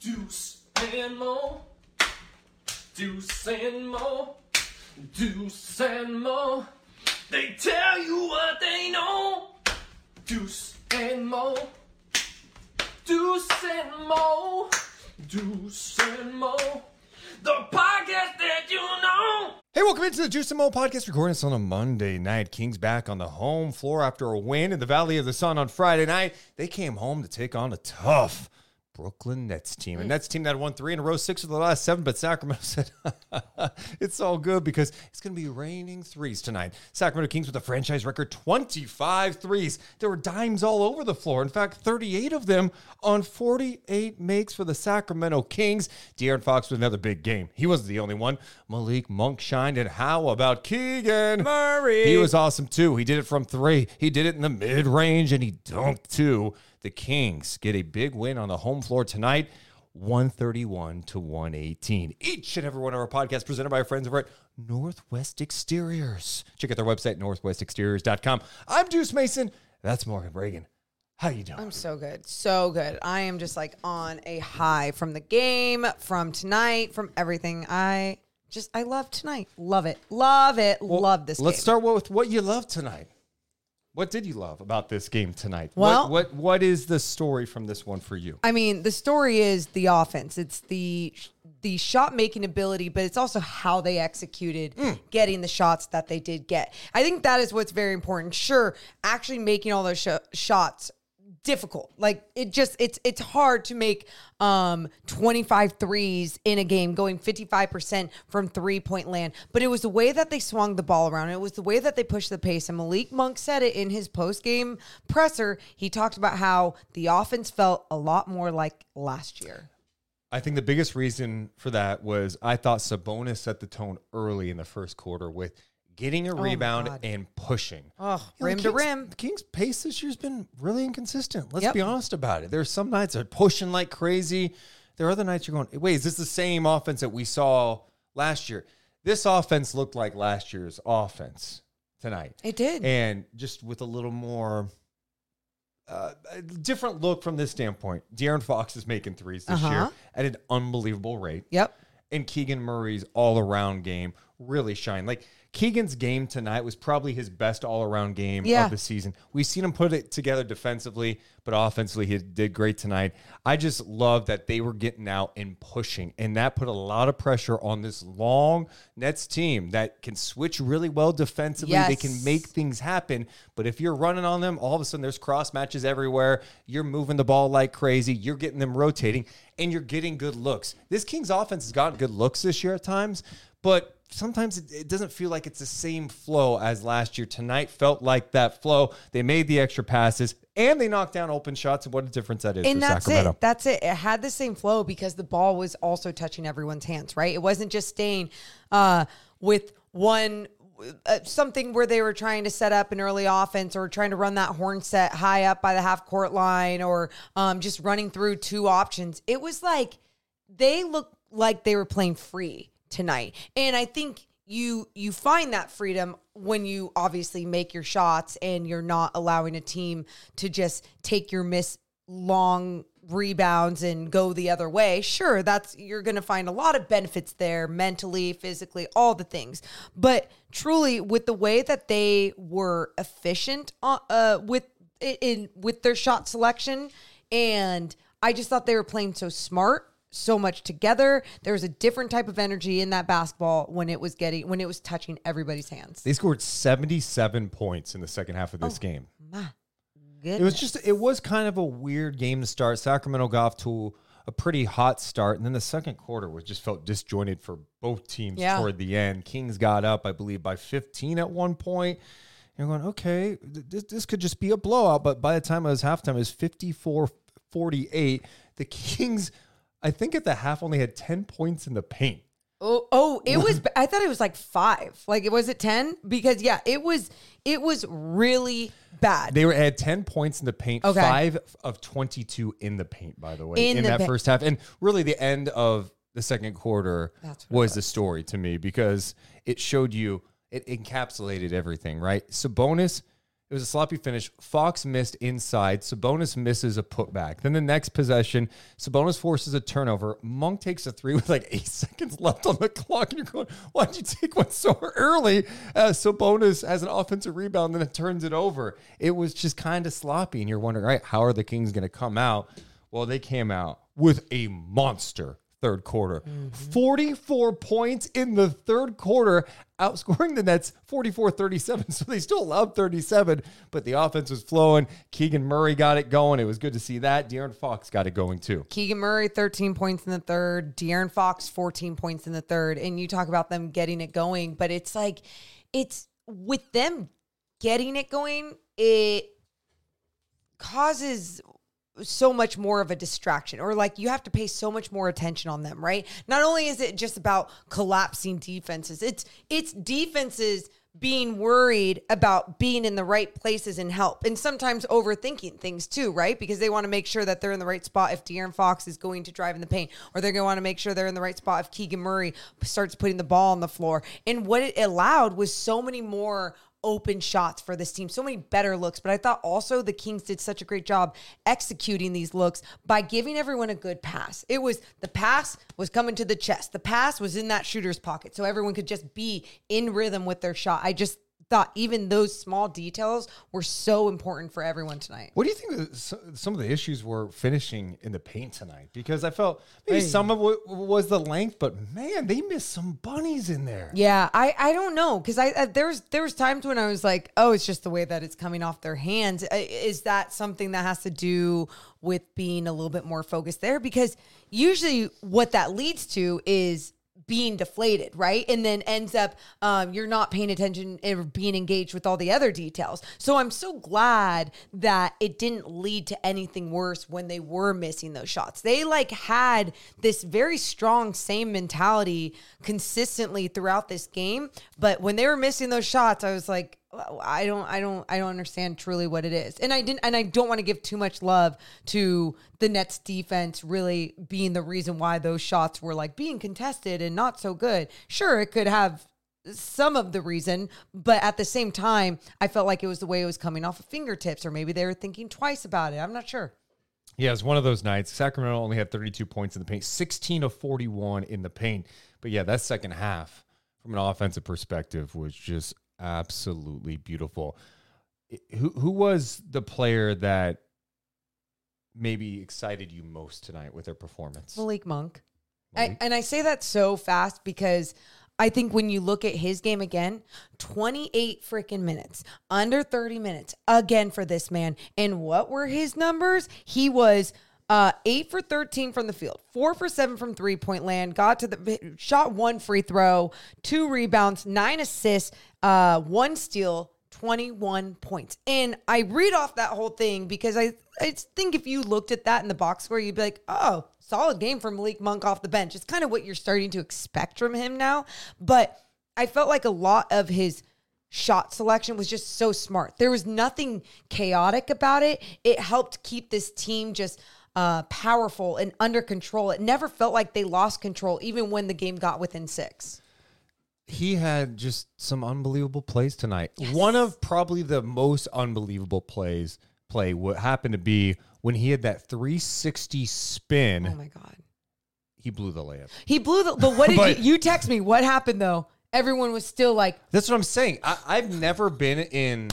Deuce and Mo. Deuce and Mo. Deuce and Mo. They tell you what they know. Deuce and Mo. Deuce and Mo. Deuce and Mo. The podcast that you know. Hey, welcome into the Deuce and Mo podcast. Recording this on a Monday night. Kings back on the home floor after a win in the Valley of the Sun on Friday night. They came home to take on a tough Brooklyn Nets team. A mm. Nets team that won three in a row, six of the last seven, but Sacramento said it's all good because it's going to be raining threes tonight. Sacramento Kings with a franchise record 25 threes. There were dimes all over the floor. In fact, 38 of them on 48 makes for the Sacramento Kings. De'Aaron Fox with another big game. He wasn't the only one. Malik Monk shined. And how about Keegan Murray? He was awesome too. He did it from three. He did it in the mid range and he dunked too. The Kings get a big win on the home floor tonight. 131 to 118. Each and every one of our podcasts presented by our friends over at Northwest Exteriors. Check out their website, northwestexteriors.com. I'm Deuce Mason. That's Morgan Ragan. How you doing? I'm so good. So good. I am just like on a high from the game, from tonight, from everything. I just I love tonight. Love it. Love it. love this Let's game. start with what you love tonight. What did you love about this game tonight? Well- what, what what is the story from this one for you? I mean, the story is the offense. It's the the shot making ability, but it's also how they executed hmm. getting the shots that they did get. I think that is what's very important. Sure, actually making all those sh- shots difficult. Like it just it's it's hard to make um 25 threes in a game going 55% from three-point land, but it was the way that they swung the ball around. It was the way that they pushed the pace and Malik Monk said it in his post-game presser. He talked about how the offense felt a lot more like last year. I think the biggest reason for that was I thought Sabonis set the tone early in the first quarter with getting a rebound Oh God. and pushing. Oh, You know, rim the to rim. The Kings' pace this year's been really inconsistent. Let's Yep. be honest about it. There's some nights they're pushing like crazy. There are other nights you're going, wait, is this the same offense that we saw last year? This offense looked like last year's offense tonight. It did. And just with a little more uh, a different look from this standpoint. De'Aaron Fox is making threes this year Uh-huh. at an unbelievable rate Yep. and Keegan Murray's all around game really shine. Like Keegan's game tonight was probably his best all around game Yeah. of the season. We've seen him put it together defensively, but offensively he did great tonight. I just love that they were getting out and pushing, and that put a lot of pressure on this long Nets team that can switch really well defensively. They can make things happen, but if you're running on them, all of a sudden there's cross matches everywhere. You're moving the ball like crazy. You're getting them rotating, and you're getting good looks. This Kings offense has gotten good looks this year at times, but sometimes it, it doesn't feel like it's the same flow as last year. Tonight felt like that flow. They made the extra passes and they knocked down open shots, and what a difference that is and for that's Sacramento. it. That's it. It had the same flow because the ball was also touching everyone's hands, right? It wasn't just staying uh, with one uh, something where they were trying to set up an early offense or trying to run that horn set high up by the half court line or um, just running through two options. It was like they looked like they were playing free tonight, and I think you you find that freedom when you obviously make your shots and you're not allowing a team to just take your miss long rebounds and go the other way. Sure that's you're going to find a lot of benefits there mentally physically all the things. But truly with the way that they were efficient uh, uh with in with their shot selection and i just thought they were playing so smart so much together there was a different type of energy in that basketball when it was getting when it was touching everybody's hands They scored 77 points in the second half of this oh game. My goodness. It was just it was kind of a weird game to start. Sacramento got off to a pretty hot start, and then the second quarter was just felt disjointed for both teams Yeah. toward the end. Kings got up, I believe, by 15 at one point. You're going, okay, th- this, this could just be a blowout. But by the time it was halftime, it was 54 48. The Kings, I think at the half, only had 10 points in the paint. Oh, oh, it was. I thought it was like five. Like it was it ten? Because yeah, it was. It was really bad. They were had 10 points in the paint, Okay. five of 22 in the paint, by the way, In in, the that pa- first half. And really, the end of the second quarter That's was the story to me because it showed you, it encapsulated everything, right? Sabonis It was a sloppy finish. Fox missed inside. Sabonis misses a putback. Then the next possession, Sabonis forces a turnover. Monk takes a three with like eight seconds left on the clock. And you're going, why'd you take one so early? Uh, Sabonis has an offensive rebound, then it turns it over. It was just kind of sloppy. And you're wondering, all right, how are the Kings going to come out? Well, they came out with a monster third quarter. Mm-hmm. 44 points in the third quarter, outscoring the Nets 44 37. So they still allowed 37, but the offense was flowing. Keegan Murray got it going. It was good to see that. De'Aaron Fox got it going too. Keegan Murray, 13 points in the third. De'Aaron Fox, 14 points in the third. And you talk about them getting it going, but it's like, it's with them getting it going, it causes so much more of a distraction or like you have to pay so much more attention on them right? Not only is it just about collapsing defenses it's it's defenses being worried about being in the right places and help and sometimes overthinking things too right? Because they want to make sure that they're in the right spot if De'Aaron Fox is going to drive in the paint or they're going to want to make sure they're in the right spot if Keegan Murray starts putting the ball on the floor. And what it allowed was so many more open shots for this team, so many better looks. But I thought also the Kings did such a great job executing these looks by giving everyone a good pass. It was the pass was coming to the chest, the pass was in that shooter's pocket, so everyone could just be in rhythm with their shot. I just thought even those small details were so important for everyone tonight. What do you think the- some of the issues were finishing in the paint tonight? Because I felt maybe some of it was the length, but man, they missed some bunnies in there. Yeah, I I don't know because I uh, there's there's times when I was like, oh, it's just the way that it's coming off their hands. Is that something that has to do with being a little bit more focused there? Because usually what that leads to is being deflated, right? And then ends up um, you're not paying attention or being engaged with all the other details. So I'm so glad that it didn't lead to anything worse when they were missing those shots. They like had this very strong same mentality consistently throughout this game, but when they were missing those shots, I was like, I don't, I don't, I don't understand truly what it is, and I didn't, and I don't want to give too much love to the Nets defense really being the reason why those shots were like being contested and not so good. Sure, it could have some of the reason, but at the same time, I felt like it was the way it was coming off of fingertips, or maybe they were thinking twice about it. I'm not sure. Yeah, it was one of those nights. Sacramento only had 32 points in the paint, 16 of 41 in the paint. But yeah, that second half, from an offensive perspective, was just absolutely beautiful. Who who was the player that maybe excited you most tonight with their performance? Malik Monk. I, and I say that so fast because I think when you look at his game again, 28 freaking minutes, under 30 minutes again for this man. And what were his numbers? He was uh, eight for 13 from the field, four for seven from three point land, got to the shot one free throw, two rebounds, nine assists, uh, one steal, 21 points. And I read off that whole thing because I, I think if you looked at that in the box score, you'd be like, oh, solid game from Malik Monk off the bench. It's kind of what you're starting to expect from him now. But I felt like a lot of his shot selection was just so smart. There was nothing chaotic about it. It helped keep this team just uh, powerful and under control. It never felt like they lost control, even when the game got within six. he had just some unbelievable plays tonight. One of probably the most unbelievable plays play what happened to be when he had that 360 spin. Oh my God. he blew the layup. He blew the, but what did But- you, you text me? What happened though? Everyone was still like, That's what I'm saying. I, I've never been in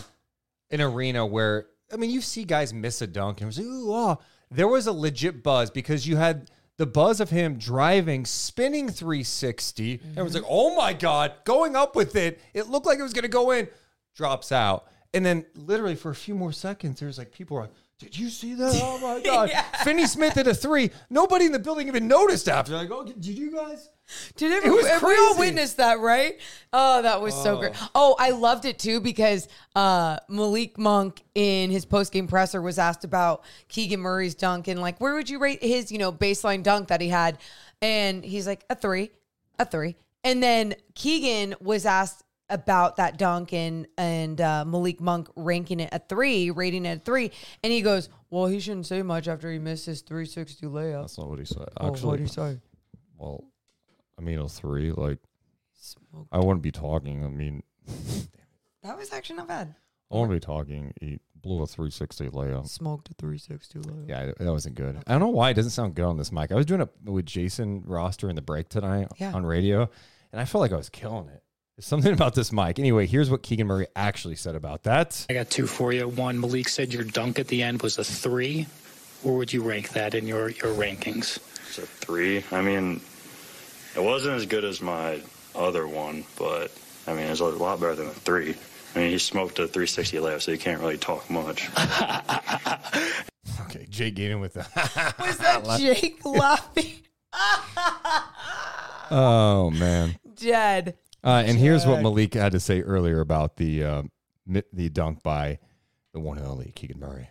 an arena where I mean you see guys miss a dunk and it was like, ooh, oh. There was a legit buzz because you had the buzz of him driving, spinning 360. And it was mm-hmm. like, oh my God, going up with it. It looked like it was gonna go in, drops out. And then literally for a few more seconds, there's like people were like, did you see that? Oh my God. Finney Smith hit a three. Nobody in the building even noticed after. Like, oh, did you guys? Did It every, was we all crazy. witnessed that, right? Oh, that was so great. Oh, I loved it too because uh, Malik Monk in his post game presser was asked about Keegan Murray's dunk and like, where would you rate his, you know, baseline dunk that he had? And he's like, a three, a three. And then Keegan was asked about that dunk and and uh, Malik Monk ranking it a three, rating it a three, and he goes, "Well, he shouldn't say much after he missed his 360 layup." That's not what he said. Oh, what did he say? well, I mean, a three. Like, I wouldn't be talking. I mean, That was actually not bad. I wouldn't be talking. He blew a 360 layup. Smoked a 360 layup. Yeah, that wasn't good. I don't know why it doesn't sound good on this mic. I was doing it with Jason Roster in the break tonight Yeah. on radio, and I felt like I was killing it. There's something about this mic. Anyway, here's what Keegan Murray actually said about that. I got two for you. One, Malik said your dunk at the end was a three. Where would you rank that in your, your rankings? It's a three. I mean, it wasn't as good as my other one, but I mean, it's a lot better than a three. I mean, he smoked a 360 layup, so you can't really talk much. Okay, Jay Gaten with the. Was that Jake laughing? oh man. Dead. Uh, and here's what Malik had to say earlier about the uh, the dunk by the one and only Keegan Murray.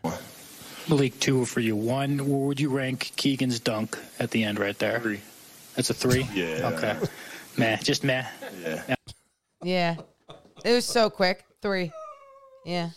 Malik, two for you. One, where would you rank Keegan's dunk at the end right there? Three. That's a three? Yeah. Okay. Meh, just meh. Yeah. Yeah. It was so quick. Three. Yeah.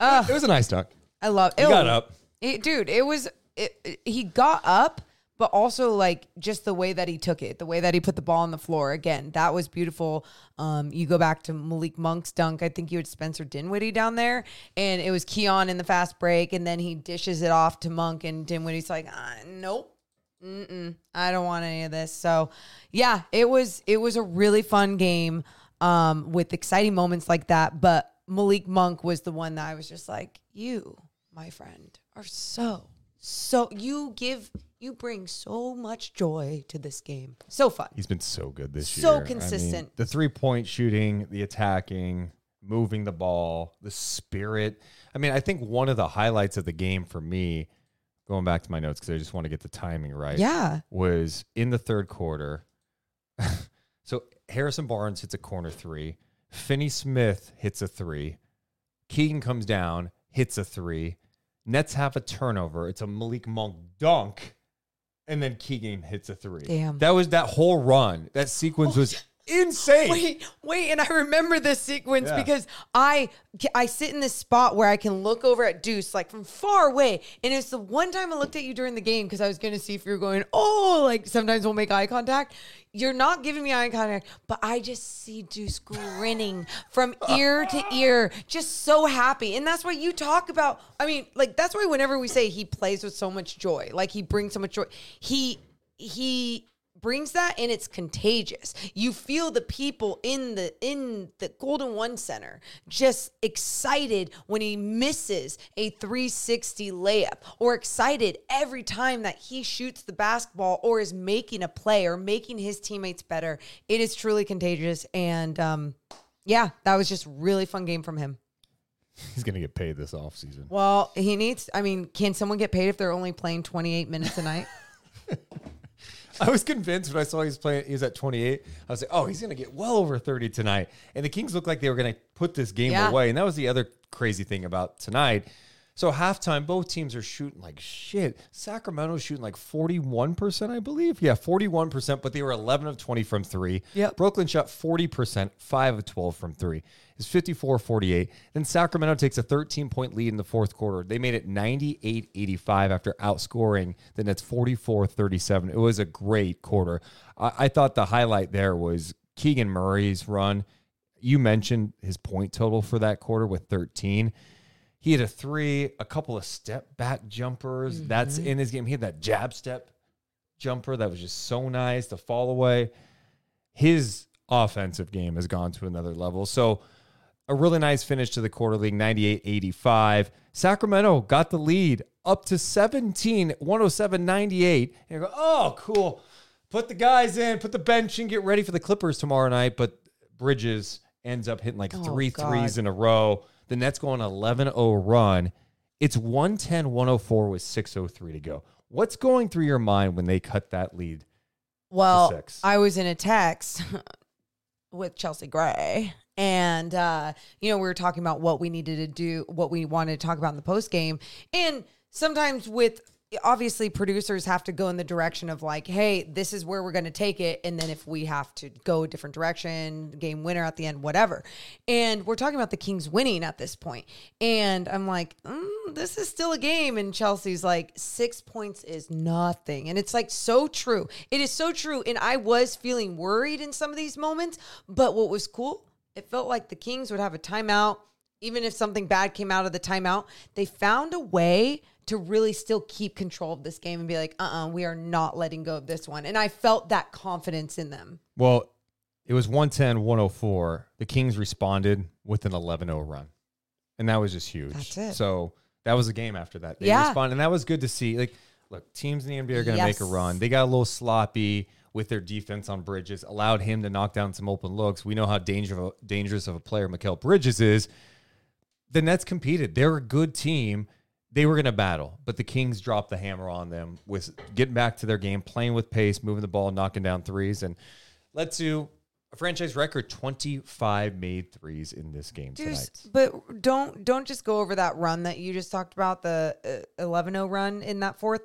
Oh, It was a nice dunk. I love it. He got up. It, dude, it was it, it- he got up, but also like just the way that he took it, the way that he put the ball on the floor. Again, that was beautiful. Um, you go back to Malik Monk's dunk. I think you had Spencer Dinwiddie down there, and it was Keon in the fast break, and then he dishes it off to Monk, and Dinwiddie's like, ah, nope. Mm-mm, I don't want any of this. So, yeah, it was it was a really fun game um, with exciting moments like that. But Malik Monk was the one that I was just like, you, my friend, are so so you give you bring so much joy to this game. So fun. He's been so good this So year. I mean, consistent. the three point shooting, the attacking, moving the ball, the spirit. I mean, I think one of the highlights of the game for me, going back to my notes because I just want to get the timing right. Yeah. was in the third quarter. so Harrison Barnes hits a corner three. Finney Smith hits a three. Keegan comes down, hits a three. Nets have a turnover. It's a Malik Monk dunk. And then Keegan hits a three. Damn. That was that whole run. That sequence oh, was insane. Wait, wait, and I remember this sequence Yeah. because I I sit in this spot where I can look over at Deuce like from far away, and it's the one time I looked at you during the game because I was going to see if you were going, oh, like sometimes we'll make eye contact. You're not giving me eye contact, but I just see Deuce grinning from ear to ear, just so happy, and that's why you talk about. I mean, like that's why whenever we say he plays with so much joy, like he brings so much joy, he he brings that and it's contagious. You feel the people in the in the Golden One Center just excited when he misses a 360 layup or excited every time that he shoots the basketball or is making a play or making his teammates better. It is truly contagious and um yeah, that was just really fun game from him. He's going to get paid this off season. Well, he needs I mean, can someone get paid if they're only playing 28 minutes a night? I was convinced when I saw he was playing, he was at 28. I was like, oh, he's going to get well over 30 tonight. And the Kings looked like they were going to put this game Yeah. away. And that was the other crazy thing about tonight. So halftime, both teams are shooting like shit. Sacramento's shooting like 41%, I believe. Yeah, 41%, but they were 11 of 20 from three. Yep. Brooklyn shot 40%, 5 of 12 from three. It's 54 48. Then Sacramento takes a 13 point lead in the fourth quarter. They made it 98 85 after outscoring the Nets 44 37. It was a great quarter. I, I thought the highlight there was Keegan Murray's run. You mentioned his point total for that quarter with 13. He had a three, a couple of step back jumpers. That's mm-hmm. in his game. He had that jab step jumper that was just so nice. The fall away. His offensive game has gone to another level. So a really nice finish to the quarter league 98-85 sacramento got the lead up to 17 107 98 and you go oh cool put the guys in put the bench in get ready for the clippers tomorrow night but bridges ends up hitting like oh, three God. threes in a row the nets go on 11-0 run it's 110-104 with 603 to go what's going through your mind when they cut that lead Well. I was in a text with Chelsea Gray. And uh, you know, we were talking about what we needed to do, what we wanted to talk about in the post game. And sometimes with obviously producers have to go in the direction of like, hey, this is where we're going to take it. And then if we have to go a different direction, game winner at the end, whatever. And we're talking about the Kings winning at this point. And I'm like, mm, this is still a game. And Chelsea's like, six points is nothing. And it's like so true. It is so true. And I was feeling worried in some of these moments. But what was cool, it felt like the Kings would have a timeout even if something bad came out of the timeout, they found a way to really still keep control of this game and be like, uh uh we are not letting go of this one. And I felt that confidence in them. Well, it was 110, 104. The Kings responded with an 11 0 run. And that was just huge. That's it. So that was a game after that. They Yeah. responded, and that was good to see. Like, look, teams in the NBA are going to make a run. They got a little sloppy with their defense on Bridges, allowed him to knock down some open looks. We know how dangerous dangerous of a player Mikal Bridges is. The Nets competed. They're a good team. They were going to battle, but the Kings dropped the hammer on them with getting back to their game, playing with pace, moving the ball, knocking down threes, and led to a franchise record 25 made threes in this game tonight. but don't don't just go over that run that you just talked about the uh, 11-0 run in that fourth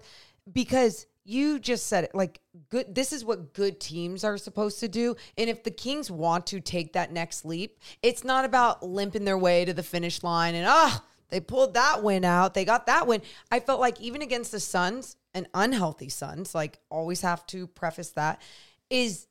because you just said it like good this is what good teams are supposed to do and if the Kings want to take that next leap it's not about limping their way to the finish line and ah they pulled that win out they got that win I felt like even against the Suns and unhealthy Suns like always have to preface that is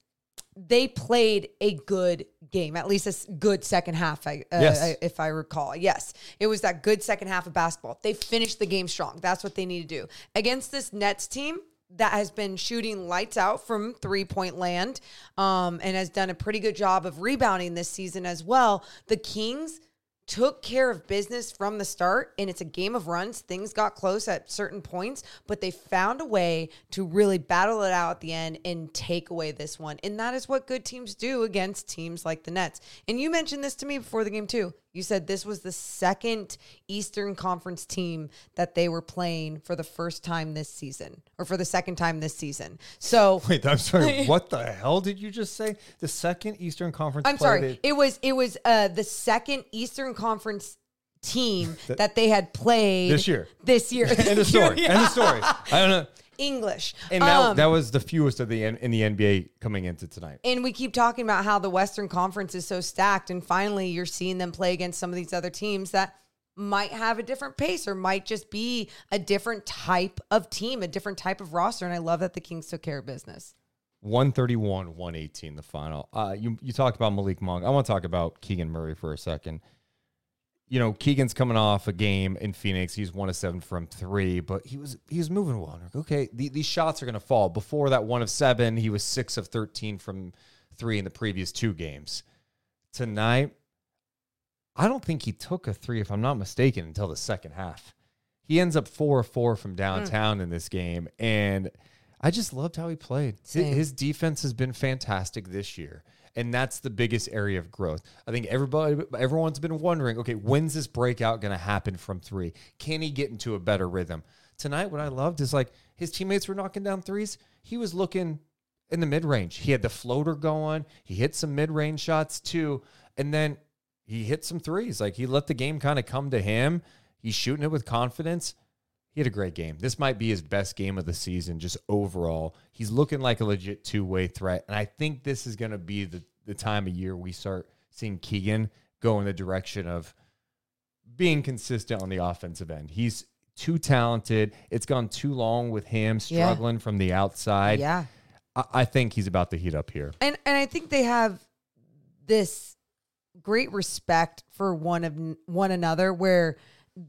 they played a good game, at least a good second half. I, uh, Yes. If I recall, yes, it was that good second half of basketball. They finished the game strong. That's what they need to do against this Nets team that has been shooting lights out from three point land, um, and has done a pretty good job of rebounding this season as well. The Kings took care of business from the start and it's a game of runs. Things got close at certain points but they found a way to really battle it out at the end and take away this one. And that is what good teams do against teams like the nets. And you mentioned this to me before the game too you said this was the second eastern conference team that they were playing for the first time this season or for the second time this season so Wait, I'm sorry. what the hell did you just say? The second Eastern Conference. I'm sorry. they- It was it was uh, the second Eastern Conference team that they had played This year. This year. End of story. End of story. I don't know. English. And that, Um, that was the fewest of the N- in the NBA coming into tonight. and we keep talking about how the Western Conference is so stacked, and finally you're seeing them play against some of these other teams that might have a different pace or might just be a different type of team, a different type of roster. And I love that the Kings took care of business. 131, 118, the final. Uh, you you talked about Malik Monk. I want to talk about Keegan Murray for a second. You know, Keegan's coming off a game in Phoenix. He's one of seven from three, but he was he was moving well. Like, okay, the, these shots are going to fall. Before that one of seven, he was six of thirteen from three in the previous two games. Tonight, I don't think he took a three, if I'm not mistaken, until the second half. He ends up four of four from downtown hmm. in this game, and I just loved how he played. His defense has been fantastic this year, and that's the biggest area of growth. I think everybody, everyone's been wondering, okay, when's this breakout going to happen from three? Can he get into a better rhythm? Tonight, what I loved is like his teammates were knocking down threes. He was looking in the mid range. He had the floater going. He hit some mid range shots too, and then he hit some threes. Like he let the game kind of come to him. He's shooting it with confidence. He had a great game. This might be his best game of the season, just overall. He's looking like a legit two way threat. And I think this is going to be the, the time of year we start seeing Keegan go in the direction of being consistent on the offensive end. He's too talented. It's gone too long with him Yeah. struggling from the outside. Yeah. I, I think he's about to heat up here. and and I think they have this great respect for one of one another where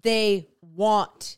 they want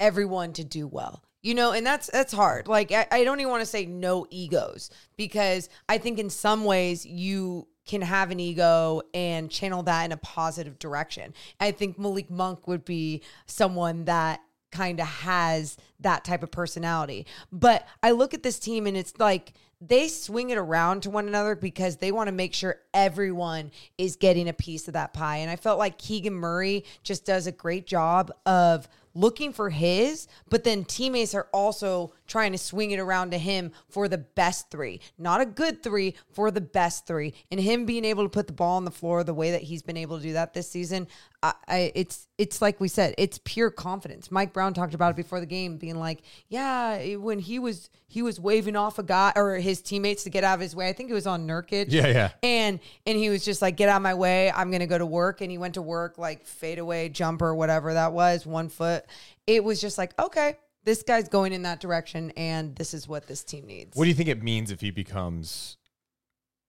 everyone to do well you know and that's that's hard. Like i, I don't even want to say no egos because i think in some ways you can have an ego and channel that in a positive direction. I think malik monk would be someone that kind of has that type of personality. But i look at this team and it's like they swing it around to one another because they want to make sure everyone is getting a piece of that pie. And I felt like Keegan Murray just does a great job of looking for his, but then teammates are also trying to swing it around to him for the best three. Not a good three, for the best three. And him being able to put the ball on the floor the way that he's been able to do that this season, I, I it's it's like we said, it's pure confidence. Mike Brown talked about it before the game, being like, Yeah, when he was he was waving off a guy or his teammates to get out of his way. I think it was on Nurkic. Yeah, yeah. And and he was just like, get out of my way. I'm gonna go to work. And he went to work like fadeaway jumper, whatever that was, one foot. It was just like, okay, this guy's going in that direction, and this is what this team needs. What do you think it means if he becomes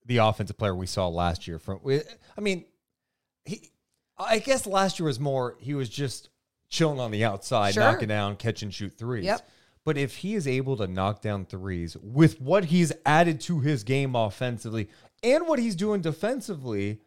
the offensive player we saw last year? From I mean, he I guess last year was more he was just chilling on the outside, Sure. knocking down, catch and shoot threes. Yep. But if he is able to knock down threes with what he's added to his game offensively and what he's doing defensively,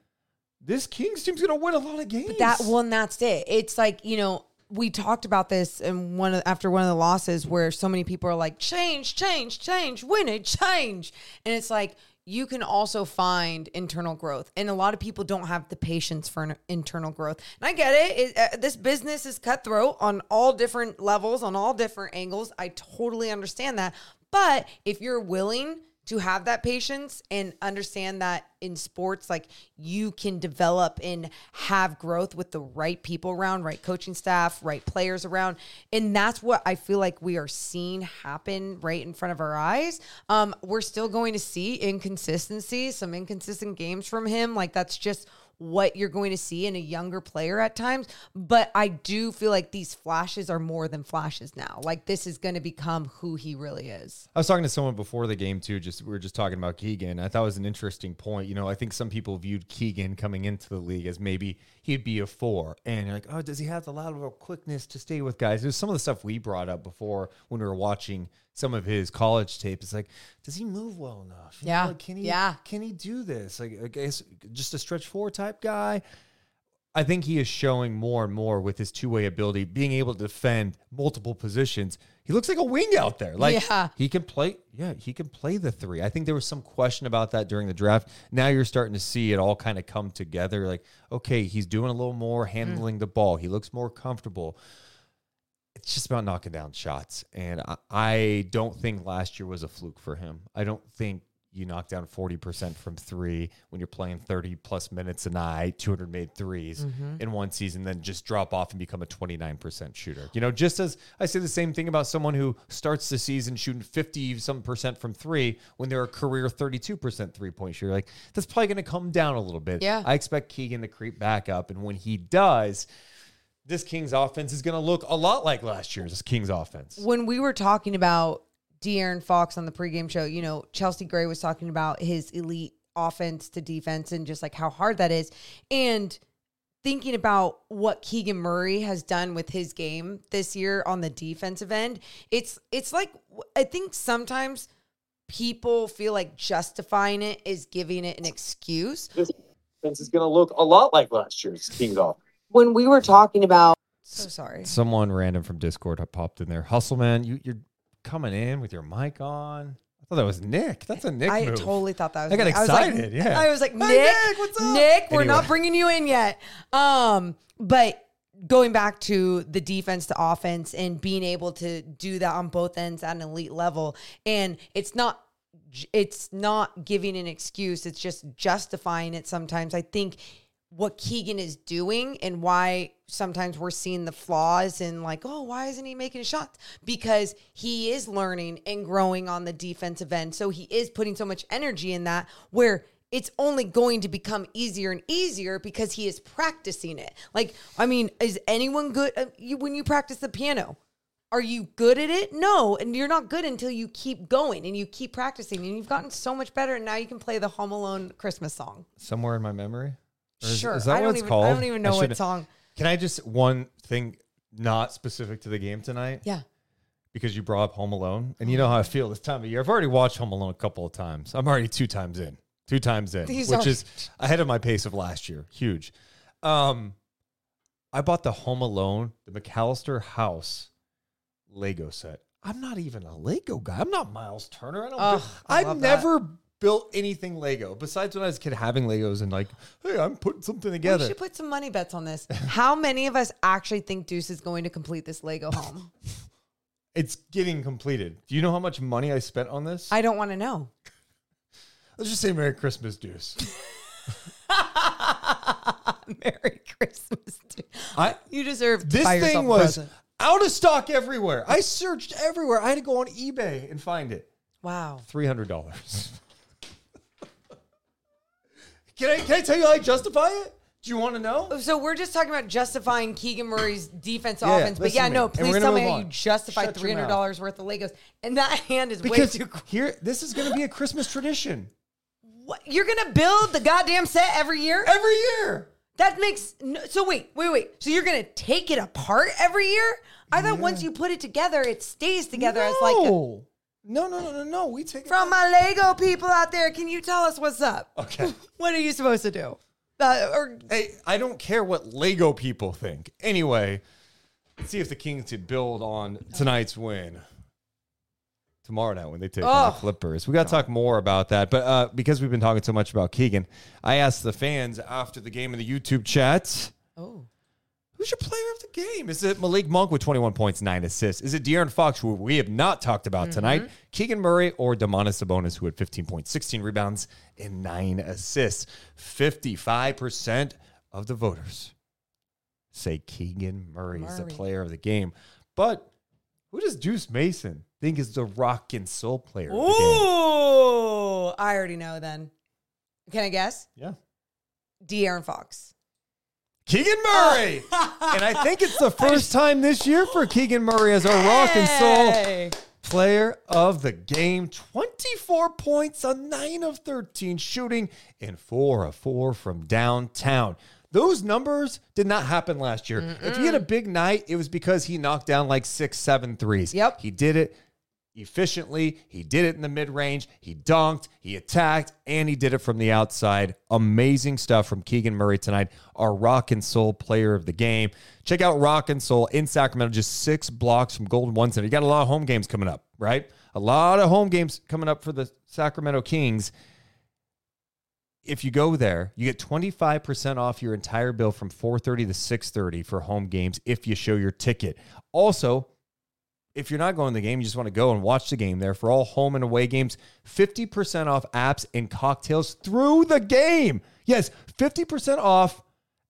this Kings team's gonna win a lot of games. But That well, and that's it. It's like you know we talked about this in one of, after one of the losses where so many people are like change, change, change, win it, change, and it's like you can also find internal growth, and a lot of people don't have the patience for internal growth. And I get it. it uh, this business is cutthroat on all different levels, on all different angles. I totally understand that, but if you're willing to have that patience and understand that in sports like you can develop and have growth with the right people around right coaching staff right players around. And that's what i feel like we are seeing happen right in front of our eyes. Um we're still going to see inconsistency some inconsistent games from him. Like that's just what you're going to see in a younger player at times. But I do feel like these flashes are more than flashes now. Like this is going to become who he really is. I was talking to someone before the game too. Just we were just talking about Keegan. I thought it was an interesting point. You know, I think some people viewed Keegan coming into the league as maybe he'd be a four, and you're like, oh, does he have the lateral quickness to stay with guys? There's some of the stuff we brought up before when we were watching some of his college tape. It's like, does he move well enough? You know, Yeah. like, can he? Yeah. Can he do this? Like, I guess just a stretch four type guy. I think he is showing more and more with his two way ability, being able to defend multiple positions. He looks like a wing out there. Like Yeah. he can play. Yeah, he can play the three. I think there was some question about that during the draft. Now you're starting to see it all kind of come together. Like, okay, he's doing a little more handling mm. the ball. He looks more comfortable. It's just about knocking down shots. And I, I don't think last year was a fluke for him. I don't think you knock down 40% from three when you're playing 30 plus minutes a night, 200 made 3s mm-hmm. in one season, then just drop off and become a 29% shooter. You know, just as I say the same thing about someone who starts the season shooting 50 some percent from three when they're a career 32% three point shooter. Like, that's probably going to come down a little bit. Yeah. I expect Keegan to creep back up. And when he does, this Kings offense is going to look a lot like last year's Kings offense. when we were talking about De'Aaron Fox on the pregame show, you know, Chelsea Gray was talking about his elite offense to defense and just like how hard that is. And thinking about what Keegan Murray has done with his game this year on the defensive end, it's it's like I think sometimes people feel like justifying it is giving it an excuse. this defense is going to look a lot like last year's Kings off. When we were talking about so sorry. Someone random from Discord popped in there. Hustle man, you, you're coming in with your mic on. I thought that was Nick. That's a Nick I move. totally thought that was. I got Nick. was like- excited, yeah. I was like, Hey, Nick, Nick, what's up?" Nick, we're Anyway. not bringing you in yet. Um, but going back to the defense to offense and being able to do that on both ends at an elite level, and it's not. It's not giving an excuse. It's just justifying it sometimes. I think what Keegan is doing and why sometimes we're seeing the flaws and like, oh, why isn't he making shots? Because he is learning and growing on the defensive end. So he is putting so much energy in that where it's only going to become easier and easier because he is practicing it. Like, I mean, is anyone good uh, you, when you practice the piano? Are you good at it? No, and you're not good until you keep going and you keep practicing, and you've gotten so much better. And now you can play the Home Alone Christmas song. Somewhere in my memory. Is- Sure, Is that I what don't it's even- called? I don't even know what song. Can I just one thing not specific to the game tonight? Yeah. Because you brought up Home Alone, and you know how I feel this time of year. I've already watched Home Alone a couple of times. I'm already two times in, two times in, He's which already- is ahead of my pace of last year. Huge. Um, I bought the Home Alone, the McCallister House Lego set. I'm not even a Lego guy. I'm not Miles Turner. I don't. Ugh, I I've love that. never built anything Lego besides when I was a kid having Legos and like, hey, I'm putting something together. We should put some money bets on this. How many of us actually think Deuce is going to complete this Lego home? It's getting completed. Do you know how much money I spent on this? I don't want to know. Let's just say Merry Christmas, Deuce. Merry Christmas. Dude. I You deserve to this thing was present. out of stock everywhere. I searched everywhere. I had to go on eBay and find it. Wow. Three hundred dollars. Can I can I tell you how I justify it? Do you want to know? So we're just talking about justifying Keegan Murray's defense Yeah, offense, but listen yeah, to me. no, And we're please gonna tell me move how you on. justify Shut your three hundred dollars worth of Legos, and that hand is Because way too. cool. here, this is going to be a Christmas tradition What? You're gonna build the goddamn set every year? every year. That makes no, so. Wait, wait, wait. So you're gonna take it apart every year? I thought once you put it together, it stays together as like a, no. No, no, no, no, no. We take it from my Lego people out there. Can you tell us what's up? Okay. What are you supposed to do? Uh, or Hey, I don't care what Lego people think. Anyway, let's see if the Kings could build on tonight's win. Tomorrow night when they take on the Oh. Clippers. We got to talk more about that. But uh, because we've been talking so much about Keegan, I asked the fans after the game in the YouTube chat, oh, who's your player of the game? Is it Malik Monk with 21 points, 9 assists? Is it De'Aaron Fox, who we have not talked about mm-hmm. tonight? Keegan Murray or Domantas Sabonis, who had 15 points, 16 rebounds, and 9 assists? 55% of the voters say Keegan Murray, is the player of the game. But who does Deuce Mason think is the rock and soul player of the game? ooh! I already know. Then can I guess? Yeah. De'Aaron Fox. Keegan Murray. and I think it's the first time this year for Keegan Murray as a rock and soul player of the game. 24 points on 9 of 13 shooting and 4 of 4 from downtown. Those numbers did not happen last year. If he had a big night, it was because he knocked down like six, seven threes. Yep. He did it efficiently. He did it in the mid range. He dunked, he attacked, and he did it from the outside. Amazing stuff from Keegan Murray tonight, our rock and soul player of the game. Check out Rock and Soul in Sacramento, just six blocks from Golden One Center. You got a lot of home games coming up, right? A lot of home games coming up for the Sacramento Kings. If you go there, you get 25% off your entire bill from 4:30 to 6:30 for home games if you show your ticket. Also, if you're not going to the game, you just want to go and watch the game there for all home and away games, 50% off apps and cocktails through the game. Yes, 50% off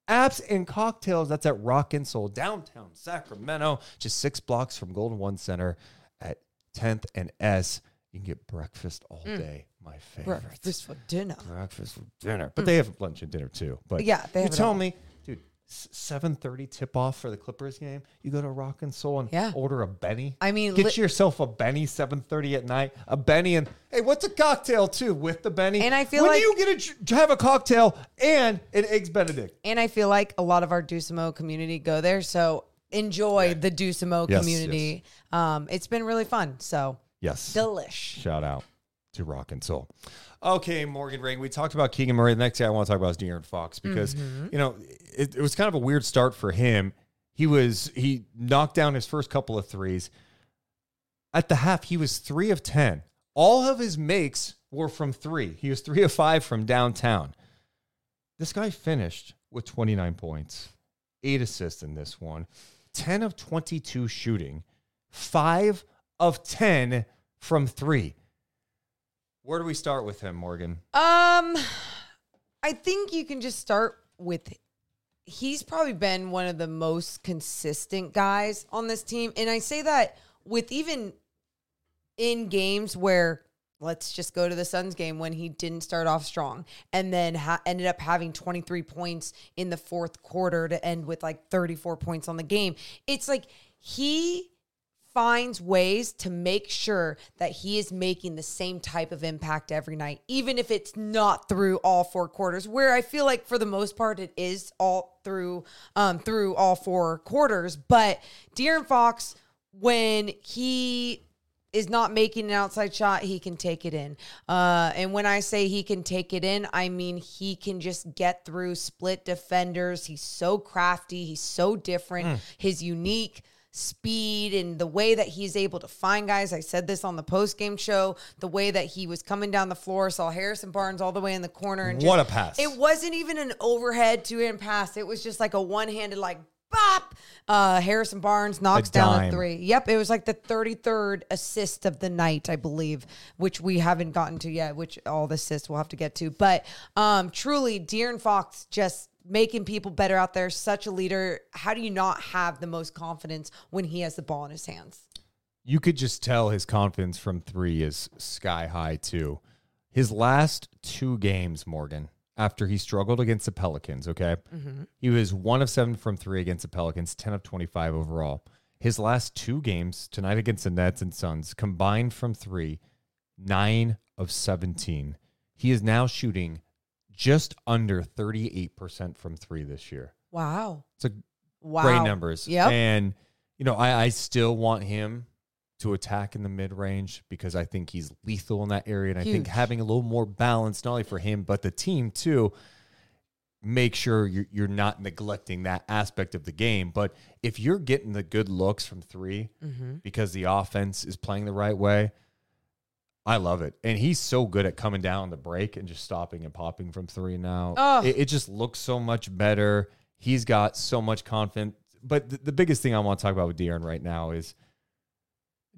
apps and cocktails. That's at Rock and Soul, downtown Sacramento, just six blocks from Golden One Center at 10th and S. You can get breakfast all mm. day. My favorite. Breakfast for dinner. Breakfast for dinner. But they mm. have lunch and dinner too. But Yeah, they you tell me, seven thirty tip off for the Clippers game. You go to Rock and Soul and Yeah. order a Benny. I mean, get li- yourself a Benny seven thirty at night. A Benny and hey, what's a cocktail too with the Benny? And I feel like when like- do you get to have a cocktail and an eggs Benedict? And I feel like a lot of our Dusamo community go there. So enjoy the Dusamo Yes, community. Um, it's been really fun. So Yes. delish. Shout out to Rock and Soul. Okay, Morgan Ring. We talked about Keegan Murray. The next thing I want to talk about is De'Aaron Fox because mm-hmm. you know it, it was kind of a weird start for him. He was he knocked down his first couple of threes. At the half, he was three of ten. All of his makes were from three. He was three of five from downtown. This guy finished with 29 points, eight assists in this one, 10 of 22 shooting, five of 10 from three. Where do we start with him, Morgan? Um, I think you can just start with. He's probably been one of the most consistent guys on this team, and I say that with even in games where let's just go to the Suns game when he didn't start off strong and then ha- ended up having 23 points in the fourth quarter to end with like 34 points on the game. It's like he finds ways to make sure that he is making the same type of impact every night, even if it's not through all four quarters. Where I feel like for the most part it is all through um through all four quarters. But De'Aaron Fox, when he is not making an outside shot, he can take it in. Uh, and when I say he can take it in, I mean he can just get through split defenders. He's so crafty. He's so different. His unique speed and the way that he's able to find guys. I said this on the post game show. The way that he was coming down the floor, saw Harrison Barnes all the way in the corner, and What just- a pass. It wasn't even an overhead two hand pass. It was just like a one handed like. Bop! Uh, Harrison Barnes knocks A down a three. Yep, it was like the 33rd assist of the night, I believe, which we haven't gotten to yet, which all the assists we'll have to get to. But um, truly, De'Aaron Fox just making people better out there, such a leader. How do you not have the most confidence when he has the ball in his hands? You could just tell his confidence from three is sky high, too. His last two games, Morgan, after he struggled against the Pelicans, okay? Mm-hmm. He was one of seven from three against the Pelicans, 10 of 25 overall. His last two games, tonight against the Nets and Suns, combined from three, nine of 17. He is now shooting just under 38% from three this year. Wow. It's a Wow. great numbers. Yeah. And, you know, I, I still want him to attack in the mid range because I think he's lethal in that area. And I think having a little more balance, not only for him, but the team too, make sure you're, you're not neglecting that aspect of the game. But if you're getting the good looks from 3 Mm-hmm. because the offense is playing the right way, I love it. And he's so good at coming down the break and just stopping and popping from three now. Oh. It, it just looks so much better. He's got so much confidence. But the, the biggest thing I want to talk about with De'Aaron right now is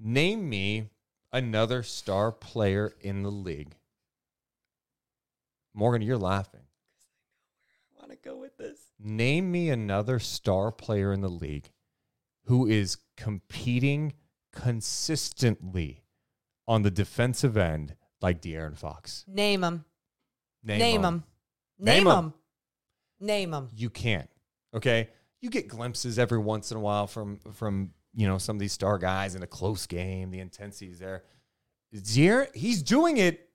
name me another star player in the league. Morgan, you're laughing. I want to go with this. Name me another star player in the league who is competing consistently on the defensive end like De'Aaron Fox. Name them. Name, them. Name them. Name them. You can't. Okay, you get glimpses every once in a while from from you know some of these star guys in a close game. The intensity's there. De'Aaron, he's doing it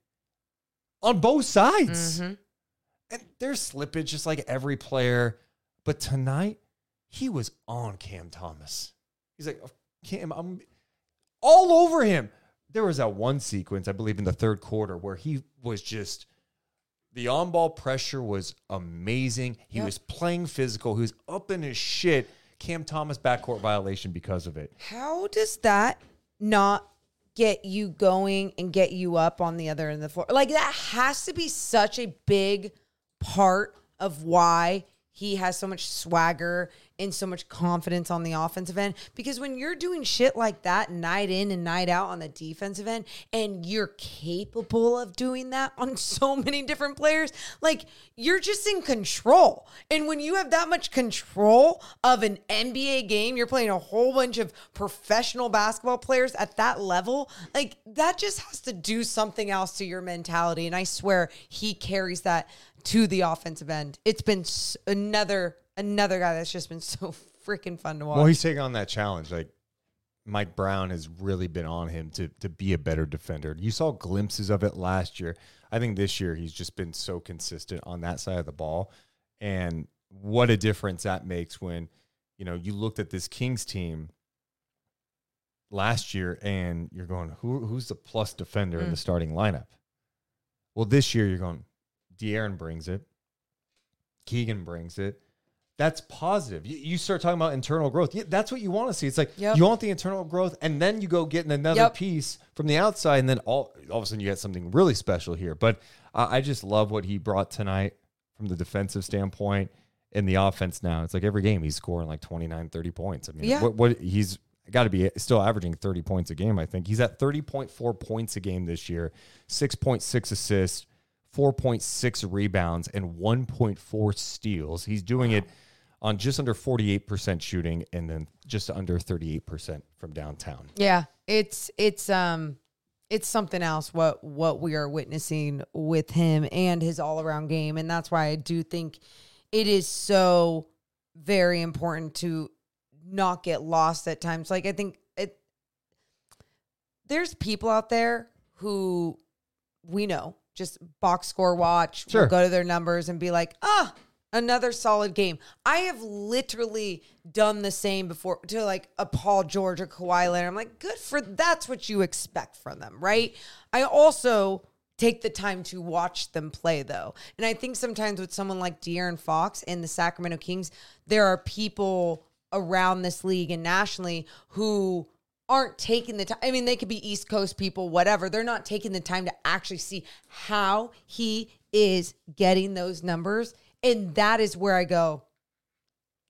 on both sides. Mm-hmm. And there's slippage just like every player. But tonight, he was on Cam Thomas. He's like, "Oh, Cam, I'm all over him. There was that one sequence, I believe, in the third quarter where he was just the on ball pressure was amazing. He Yep. was playing physical. He was up in his shit. Cam Thomas backcourt violation because of it. How does that not get you going and get you up on the other end of the floor? Like that has to be such a big part of why he has so much swagger and so much confidence on the offensive end. Because when you're doing shit like that night in and night out on the defensive end, and you're capable of doing that on so many different players, like you're just in control. And when you have that much control of an NBA game, you're playing a whole bunch of professional basketball players at that level, like that just has to do something else to your mentality. And I swear he carries that to the offensive end. It's been s- another another guy that's just been so freaking fun to watch. Well, he's taking on that challenge. Like Mike Brown has really been on him to to be a better defender. You saw glimpses of it last year. I think this year he's just been so consistent on that side of the ball, and what a difference that makes when you know you looked at this Kings team last year and you're going, who who's the plus defender in the mm. starting lineup? Well, this year you're going, De'Aaron brings it, Keegan brings it. That's positive. You, you start talking about internal growth. Yeah, that's what you want to see. It's like Yep. you want the internal growth, and then you go getting another Yep. piece from the outside, and then all all of a sudden you get something really special here. But I I just love what he brought tonight from the defensive standpoint and the offense. Now it's like every game he's scoring like 29, 30 points. I mean, Yeah. what, what he's got to be still averaging 30 points a game. I think he's at 30.4 points a game this year, 6.6 assists, 4.6 rebounds, and 1.4 steals. He's doing it on just under 48% shooting and then just under 38% from downtown. Yeah, it's it's um it's something else what what we are witnessing with him and his all around game, and that's why I do think it is so very important to not get lost at times. Like I think it there's people out there who we know just box score watch, We'll go to their numbers and be like, ah, another solid game. I have literally done the same before to like a Paul George or Kawhi Leonard. I'm like, good for that's what you expect from them, right? I also take the time to watch them play though. And I think sometimes with someone like De'Aaron Fox and the Sacramento Kings, there are people around this league and nationally who aren't taking the time. I mean, they could be East Coast people, whatever. They're not taking the time to actually see how he is getting those numbers. And that is where I go.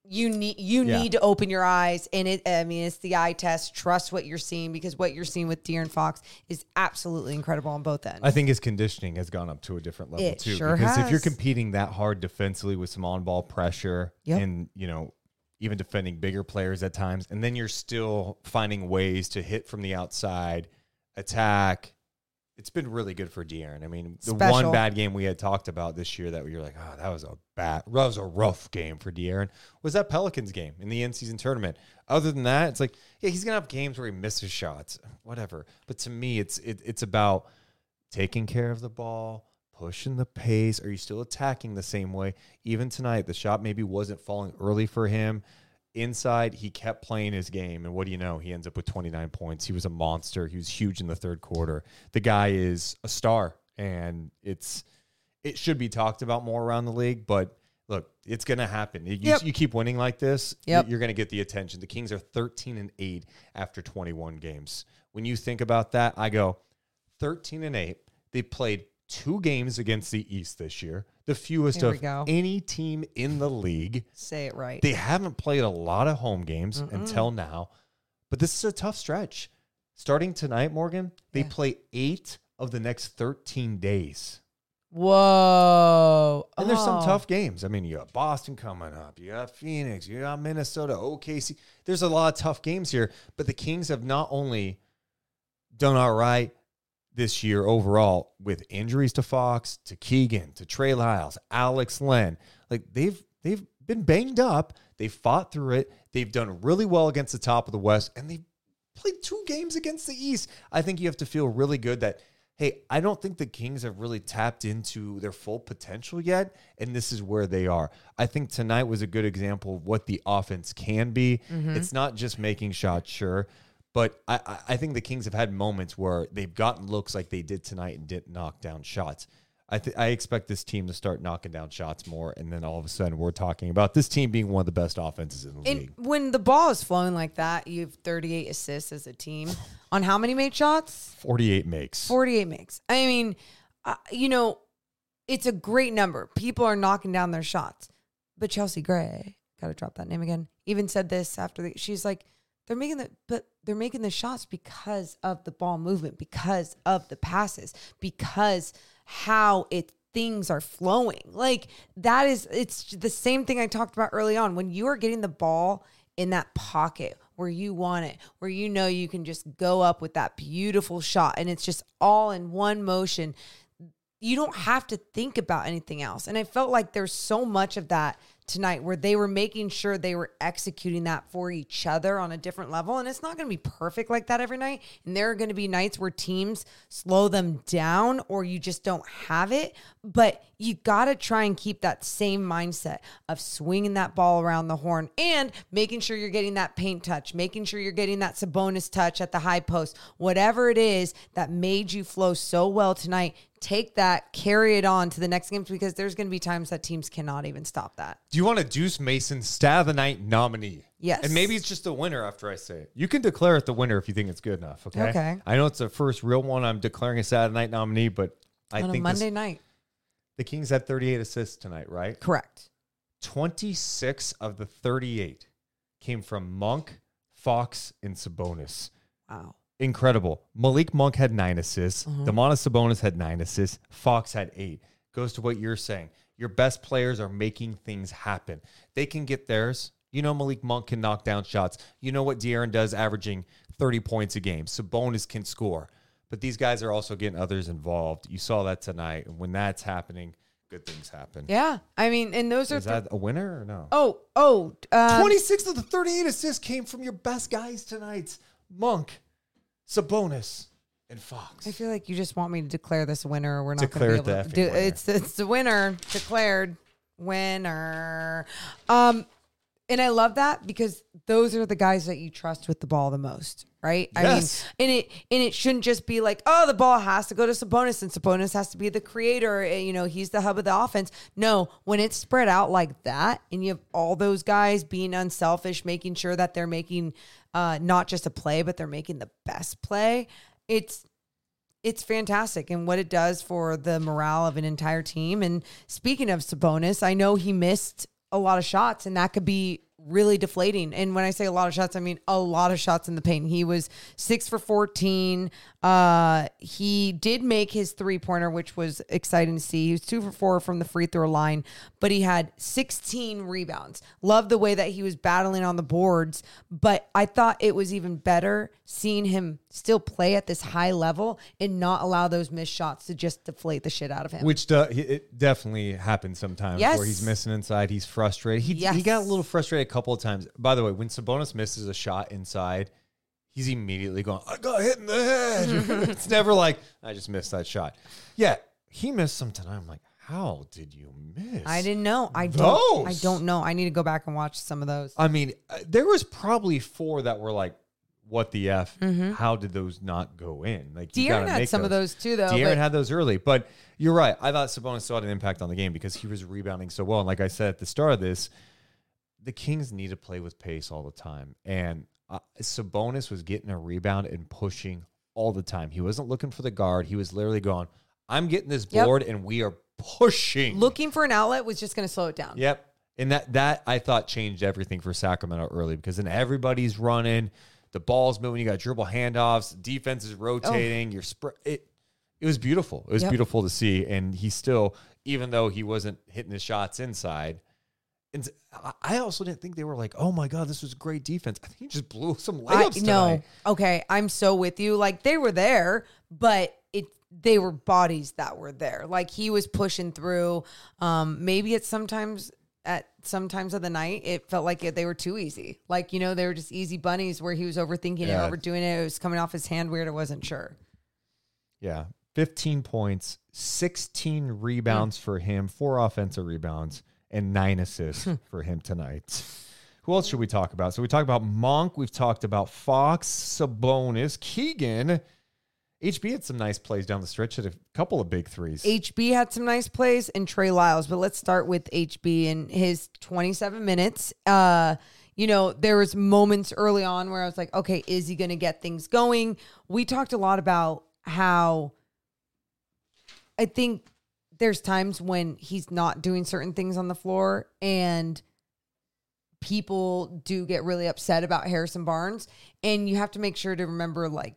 You need you Yeah. need to open your eyes, and it. I mean, it's the eye test. Trust what you're seeing because what you're seeing with De'Aaron Fox is absolutely incredible on both ends. I think his conditioning has gone up to a different level It too. sure because if you're competing that hard defensively with some on ball pressure Yep. and, you know, even defending bigger players at times, and then you're still finding ways to hit from the outside, attack. It's been really good for De'Aaron. I mean, the Special. one bad game we had talked about this year that you're like, oh, that was a bad, that was a rough game for De'Aaron was that Pelicans game in the end season tournament. Other than that, it's like, yeah, he's gonna have games where he misses shots, whatever. But to me, it's it, it's about taking care of the ball, pushing the pace? Are you still attacking the same way? Even tonight, the shot maybe wasn't falling early for him. Inside, he kept playing his game. And what do you know? He ends up with 29 points. He was a monster. He was huge in the third quarter. The guy is a star, and it's it should be talked about more around the league, but look, it's going to happen. You, Yep. you keep winning like this, Yep. you're going to get the attention. The Kings are 13 and 8 after 21 games. When you think about that, I go 13 and 8. They played two games against the East this year, the fewest of any team in the league. Say it right. They haven't played a lot of home games until now, but this is a tough stretch. Starting tonight, Morgan, they Yeah. play eight of the next 13 days. Whoa. And there's some Oh. tough games. I mean, you got Boston coming up, you got Phoenix, you got Minnesota, OKC. There's a lot of tough games here, but the Kings have not only done all right this year overall with injuries to Fox, to Keegan, to Trey Lyles, Alex Len. Like they've they've been banged up. They fought through it. They've done really well against the top of the West, and they played two games against the East. I think you have to feel really good that hey, I don't think the Kings have really tapped into their full potential yet, and this is where they are. I think tonight was a good example of what the offense can be. Mm-hmm. It's not just making shots, sure, but I, I- think the Kings have had moments where they've gotten looks like they did tonight and didn't knock down shots. I th- I expect this team to start knocking down shots more, and then all of a sudden we're talking about this team being one of the best offenses in the And league. when the ball is flowing like that, you have 38 assists as a team on how many made shots? Forty-eight makes. 48 makes. I mean, uh, you know, it's a great number. People are knocking down their shots. But Chelsea Gray, got to drop that name again, even said this after the, she's like, they're making the, but they're making the shots because of the ball movement, because of the passes, because how it things are flowing. Like that is, it's the same thing I talked about early on. When you are getting the ball in that pocket where you want it, where you know you can just go up with that beautiful shot and it's just all in one motion. You don't have to think about anything else. And I felt like there's so much of that tonight where they were making sure they were executing that for each other on a different level. And it's not going to be perfect like that every night. And there are going to be nights where teams slow them down or you just don't have it. But you got to try and keep that same mindset of swinging that ball around the horn and making sure you're getting that paint touch, making sure you're getting that Sabonis touch at the high post, whatever it is that made you flow so well tonight. Take that, carry it on to the next games because there's going to be times that teams cannot even stop that. Do you want a Deuce Mason Stat of the Night nominee? Yes. And maybe it's just the winner after I say it. You can declare it the winner if you think it's good enough. Okay. Okay. I know it's the first real one I'm declaring a the Night nominee, but I on think this- Monday night. the Kings had 38 assists tonight, right? Correct. 26 of the 38 came from Monk, Fox, and Sabonis. Wow. Incredible. Malik Monk had nine assists. Mm-hmm. Domantas Sabonis had nine assists. Fox had eight. Goes to what you're saying. Your best players are making things happen. They can get theirs. You know Malik Monk can knock down shots. You know what De'Aaron does, averaging 30 points a game. Sabonis can score. But these guys are also getting others involved. You saw that tonight. And when that's happening, good things happen. Yeah. I mean, and those are. Is that a winner or no? oh, oh. Um, 26 of the 38 assists came from your best guys tonight Monk, Sabonis, and Fox. I feel like you just want me to declare this winner. We're not going to be able to do winner. it's it's the winner declared winner. Um, and I love that because those are the guys that you trust with the ball the most, right? Yes. I mean, and it and it shouldn't just be like, oh, the ball has to go to Sabonis, and Sabonis has to be the creator. and, You know, he's the hub of the offense. No, when it's spread out like that, and you have all those guys being unselfish, making sure that they're making uh, not just a play, but they're making the best play. It's it's fantastic and what it does for the morale of an entire team. And speaking of Sabonis, I know he missed a lot of shots and that could be really deflating. And when I say a lot of shots, I mean a lot of shots in the paint. He was six for 14. Uh, he did make his three pointer, which was exciting to see. He was two for four from the free throw line, but he had 16 rebounds. Love the way that he was battling on the boards, but I thought it was even better seeing him still play at this high level and not allow those missed shots to just deflate the shit out of him. Which do, it definitely happens sometimes Yes. where he's missing inside. He's frustrated. He, he got a little frustrated a couple of times. By the way, when Sabonis misses a shot inside, he's immediately going, I got hit in the head. it's never like, I just missed that shot. Yeah, he missed some tonight. I'm like, how did you miss? I didn't know. I don't. I don't know. I need to go back and watch some of those. I mean, uh, there was probably four that were like, "What the f? How did those not go in?" Like you De'Aaron Mm-hmm. had make some of those too, though. De'Aaron but- had those early, but you're right. I thought Sabonis still had an impact on the game because he was rebounding so well. And like I said at the start of this, the Kings need to play with pace all the time. And uh, Sabonis was getting a rebound and pushing all the time. He wasn't looking for the guard. He was literally going, "I'm getting this Yep. board, and we are pushing." Looking for an outlet was just going to slow it down. Yep. And that that I thought changed everything for Sacramento early because then everybody's running, the ball's moving, you got dribble handoffs, defense is rotating, you're spread it it was beautiful. It was Yep. beautiful to see. And he still, even though he wasn't hitting his shots inside, and I- I also didn't think they were like, oh my God, this was great defense. I think he just blew some I, layups. no. Okay, I'm so with you. Like they were there, but it they were bodies that were there. Like he was pushing through. Um, maybe it's sometimes at some times of the night it felt like it, they were too easy. Like you know they were just easy bunnies where he was overthinking Yeah. it, overdoing it. It was coming off his hand weird. I wasn't sure. Yeah. 15 points, 16 rebounds hmm. for him, four offensive rebounds, and nine assists hmm. for him tonight. Who else should we talk about? So we talked about Monk, we've talked about Fox, Sabonis, Keegan. HB had some nice plays down the stretch, had a couple of big threes. HB had some nice plays and Trey Lyles, but let's start with HB and his 27 minutes. Uh, you know, there was moments early on where I was like, okay, is he going to get things going? We talked a lot about how I think there's times when he's not doing certain things on the floor and people do get really upset about Harrison Barnes and you have to make sure to remember like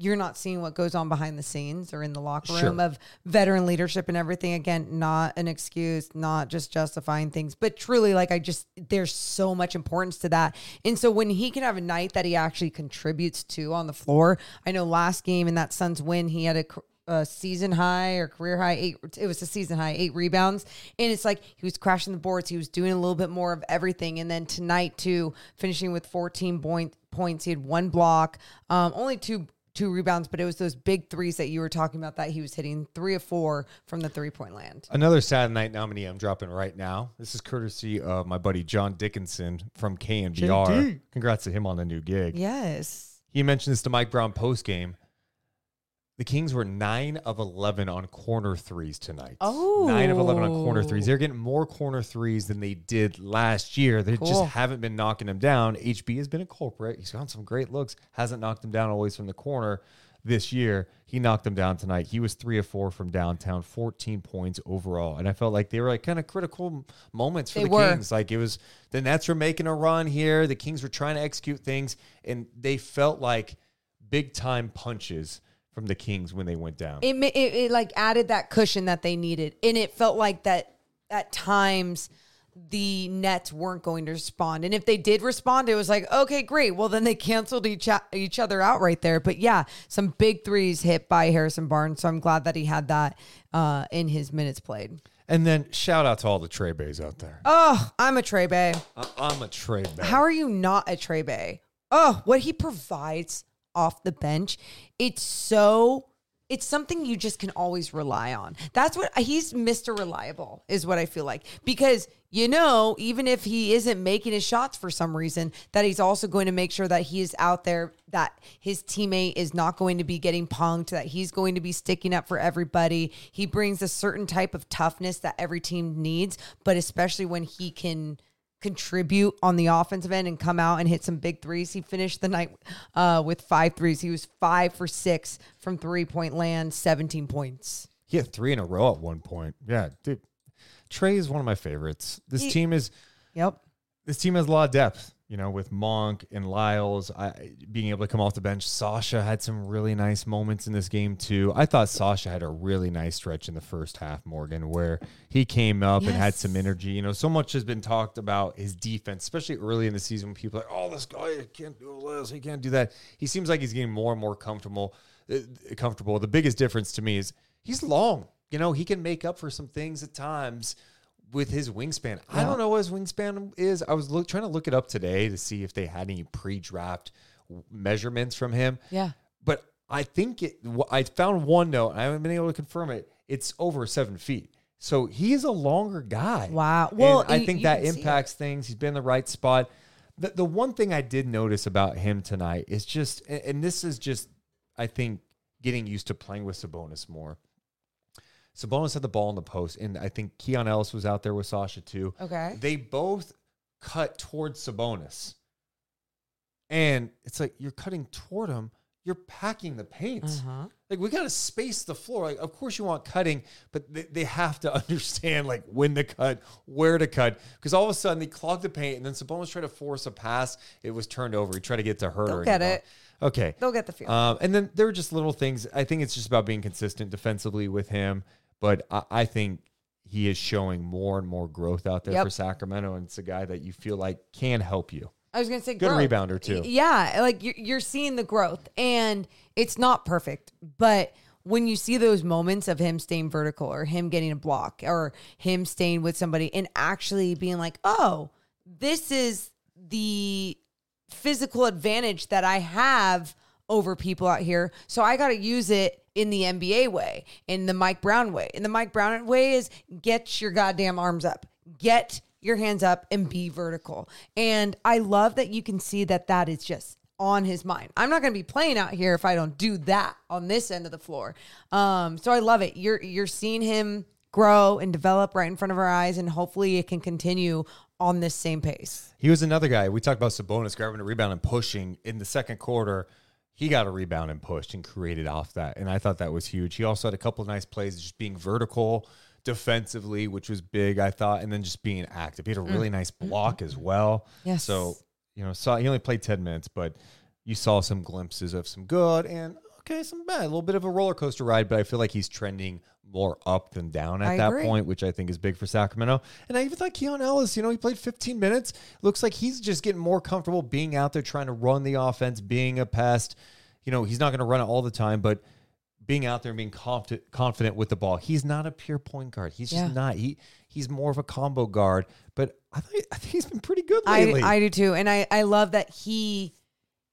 you're not seeing what goes on behind the scenes or in the locker room Sure. of veteran leadership and everything. Again not an excuse not just justifying things but truly like I just there's so much importance to that. And so when he can have a night that he actually contributes to on the floor I know last game in that Suns win he had a a season high or career high eight it was a season high eight rebounds. And it's like he was crashing the boards he was doing a little bit more of everything. And then tonight too finishing with 14 point, points he had one block um only two two rebounds but it was those big threes that you were talking about that he was hitting three of four from the three point land Another Saturday night nominee I'm dropping right now. This is courtesy of my buddy John Dickinson from KNBR. JD. Congrats to him on the new gig. yes He mentioned this to Mike Brown post game. The Kings were nine of eleven on corner threes tonight. nine of eleven on corner threes. Oh. They're getting more corner threes than they did last year. They just haven't been knocking them down. HB has been a culprit. He's gotten some great looks. Hasn't knocked them down always from the corner this year. He knocked them down tonight. He was three of four from downtown, fourteen points overall. And I felt like they were like kind of critical moments for They the were. Kings. Like it was the Nets were making a run here. The Kings were trying to execute things, and they felt like big time punches from the Kings when they went down. it, it it like added that cushion that they needed and it felt like that at times the nets weren't going to respond and if they did respond it was like okay great well then they canceled each each other out right there but yeah some big threes hit by harrison barnes so i'm glad that he had that uh in his minutes played and then shout out to all the Trey Bays out there. oh i'm a trey bay I- I'm a Trey Bay. how are you not a Trey Bay? Oh, what he provides off the bench, it's so it's something you just can always rely on. That's what he's Mr. Reliable is what I feel like. Because you know, even if he isn't making his shots for some reason, that he's also going to make sure that he is out there, that his teammate is not going to be getting punked, that he's going to be sticking up for everybody. He brings a certain type of toughness that every team needs, but especially when he can contribute on the offensive end and come out and hit some big threes. He finished the night uh, with five threes. He was five for six from three point land, 17 points. He had three in a row at one point. Yeah, dude. Trey is one of my favorites. This He- team is Yep. this team has a lot of depth. You know, with Monk and Lyles I, being able to come off the bench. Sasha had some really nice moments in this game too. I thought Sasha had a really nice stretch in the first half, Morgan, where he came up and had some energy. You know, so much has been talked about his defense, especially early in the season when people are like, "Oh, this guy can't do this, he can't do that." He seems like he's getting more and more comfortable. uh, Comfortable. The biggest difference to me is he's long. You know, he can make up for some things at times with his wingspan. I don't know what his wingspan is. I was look, trying to look it up today to see if they had any pre-draft measurements from him. Yeah. But I think it. I found one note. and I haven't been able to confirm it. it's over seven feet. So he is a longer guy. Wow. And Well, I think you that it. impacts things. He's been in the right spot. The, the one thing I did notice about him tonight is just, and and this is just, I think, getting used to playing with Sabonis more. Sabonis had the ball in the post, and I think Keon Ellis was out there with Sasha too. Okay. They both cut towards Sabonis. And it's like you're cutting toward him, you're packing the paint. Uh-huh. Like we got to space the floor. Like of course you want cutting, but they, they have to understand like when to cut, where to cut, because all of a sudden they clogged the paint, and then Sabonis tried to force a pass. It was turned over. He tried to get to her. They'll get it. Okay. They'll get the feel. Um, and then there were just little things. I think it's just about being consistent defensively with him. But I, I think he is showing more and more growth out there Yep. for Sacramento, and it's a guy that you feel like can help you. I was gonna say Good growth. rebounder, too. Yeah, like you're, you're seeing the growth, and it's not perfect, but when you see those moments of him staying vertical, or him getting a block, or him staying with somebody, and actually being like, "Oh, this is the physical advantage that I have over people out here. So I got to use it in the NBA way, in the Mike Brown way. In the Mike Brown way is get your goddamn arms up, get your hands up, and be vertical. And I love that you can see that that is just on his mind. I'm not going to be playing out here if I don't do that on this end of the floor. Um, so I love it. You're you're seeing him grow and develop right in front of our eyes, and hopefully it can continue on this same pace. He was another guy. We talked about Sabonis grabbing a rebound and pushing in the second quarter. He got a rebound and pushed and created off that. And I thought that was huge. He also had a couple of nice plays, just being vertical defensively, which was big, I thought, and then just being active. He had a mm. really nice mm-hmm. block as well. Yes. So, you know, saw he only played 10 minutes, but you saw some glimpses of some good and okay, some bad. A little bit of a roller coaster ride, but I feel like he's trending more up than down at I that agree. point, which I think is big for Sacramento. And I even thought Keon Ellis, you know, he played 15 minutes. Looks like he's just getting more comfortable being out there trying to run the offense, being a pest. You know, he's not going to run it all the time, but being out there and being confident, confident with the ball. He's not a pure point guard. He's just Yeah. not. He he's more of a combo guard. But I think I think he's been pretty good I, lately. I do too. And I, I love that he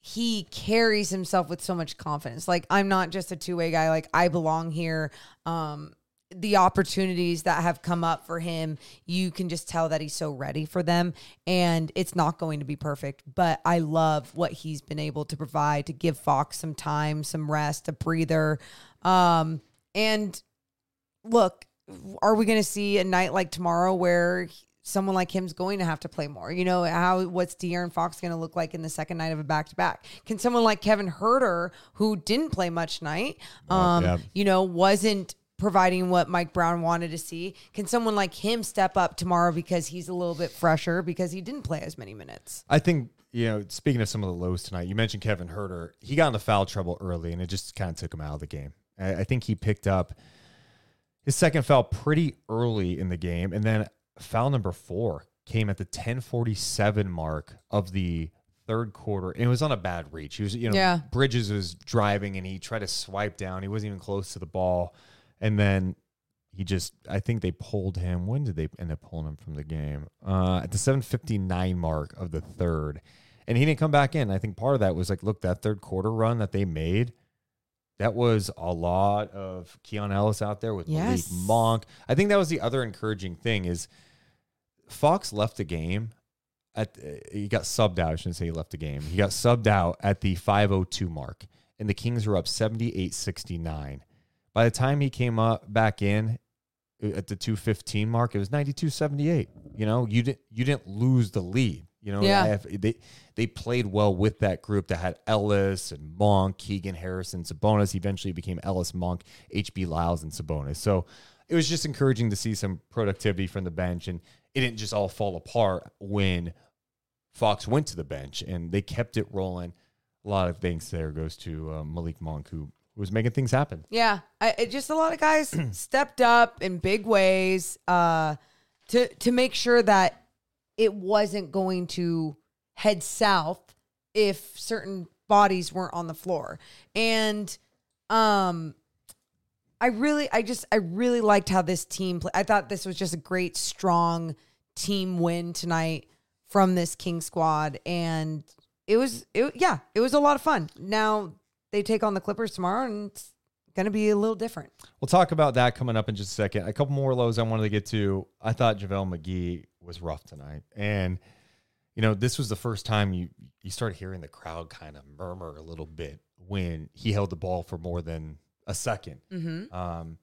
he carries himself with so much confidence. Like I'm not just a two-way guy. Like I belong here. Um the opportunities that have come up for him, you can just tell that he's so ready for them. And it's not going to be perfect, but I love what he's been able to provide to give Fox some time, some rest, a breather. Um, and look, are we going to see a night like tomorrow where someone like him's going to have to play more? You know, how what's De'Aaron Fox going to look like in the second night of a back to back? Can someone like Kevin Huerter, who didn't play much tonight, um, yeah. you know, wasn't providing what Mike Brown wanted to see, can someone like him step up tomorrow because he's a little bit fresher because he didn't play as many minutes? I think, you know, speaking of some of the lows tonight, you mentioned Kevin Huerter. He got into foul trouble early and it just kind of took him out of the game. I, I think he picked up his second foul pretty early in the game. And then foul number four came at the 1047 mark of the third quarter. And it was on a bad reach. He was, you know, Yeah. Bridges was driving and he tried to swipe down. He wasn't even close to the ball. And then he just I think they pulled him. When did they end up pulling him from the game? Uh, at the 759 mark of the third. And he didn't come back in. I think part of that was like, look, that third quarter run that they made, that was a lot of Keon Ellis out there with Yes. Malik Monk. I think that was the other encouraging thing is Fox left the game at uh, he got subbed out. I shouldn't say he left the game. He got subbed out at the 502 mark. And the Kings were up 78-69. By the time he came up back in uh, at the 215 mark, it was 92-78. You know, you didn't you didn't lose the lead. You know, Yeah. they they played well with that group that had Ellis and Monk, Keegan Harrison, Sabonis. Eventually became Ellis, Monk, HB Lyles, and Sabonis. So it was just encouraging to see some productivity from the bench, and it didn't just all fall apart when Fox went to the bench, and they kept it rolling. A lot of thanks there goes to uh, Malik Monk, who was making things happen. Yeah, I, it just a lot of guys stepped up in big ways uh, to to make sure that it wasn't going to head south if certain bodies weren't on the floor. And um, I really, I just, I really liked how this team. played. I thought this was just a great, strong team win tonight from this King squad, and it was, it yeah, it was a lot of fun. Now they take on the Clippers tomorrow, and it's going to be a little different. We'll talk about that coming up in just a second. A couple more lows I wanted to get to. I thought JaVale McGee was rough tonight. And, you know, this was the first time you, you started hearing the crowd kind of murmur a little bit when he held the ball for more than a 2nd Mm-hmm. Um,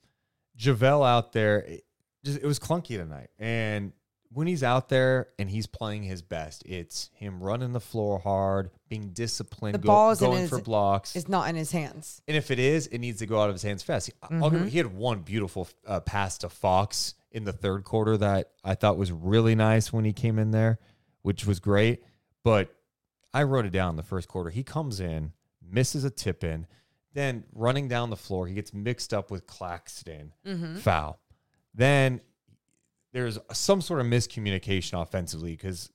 JaVale out there, it, just, it was clunky tonight. And when he's out there and he's playing his best, it's him running the floor hard, being disciplined, The go- ball's in going his- for blocks. It's not in his hands. And if it is, it needs to go out of his hands fast. I'll give- He had one beautiful uh, pass to Fox in the third quarter that I thought was really nice when he came in there, which was great. But I wrote it down in the first quarter. He comes in, misses a tip in, then running down the floor, he gets mixed up with Claxton, mm-hmm. foul. Then there's some sort of miscommunication offensively because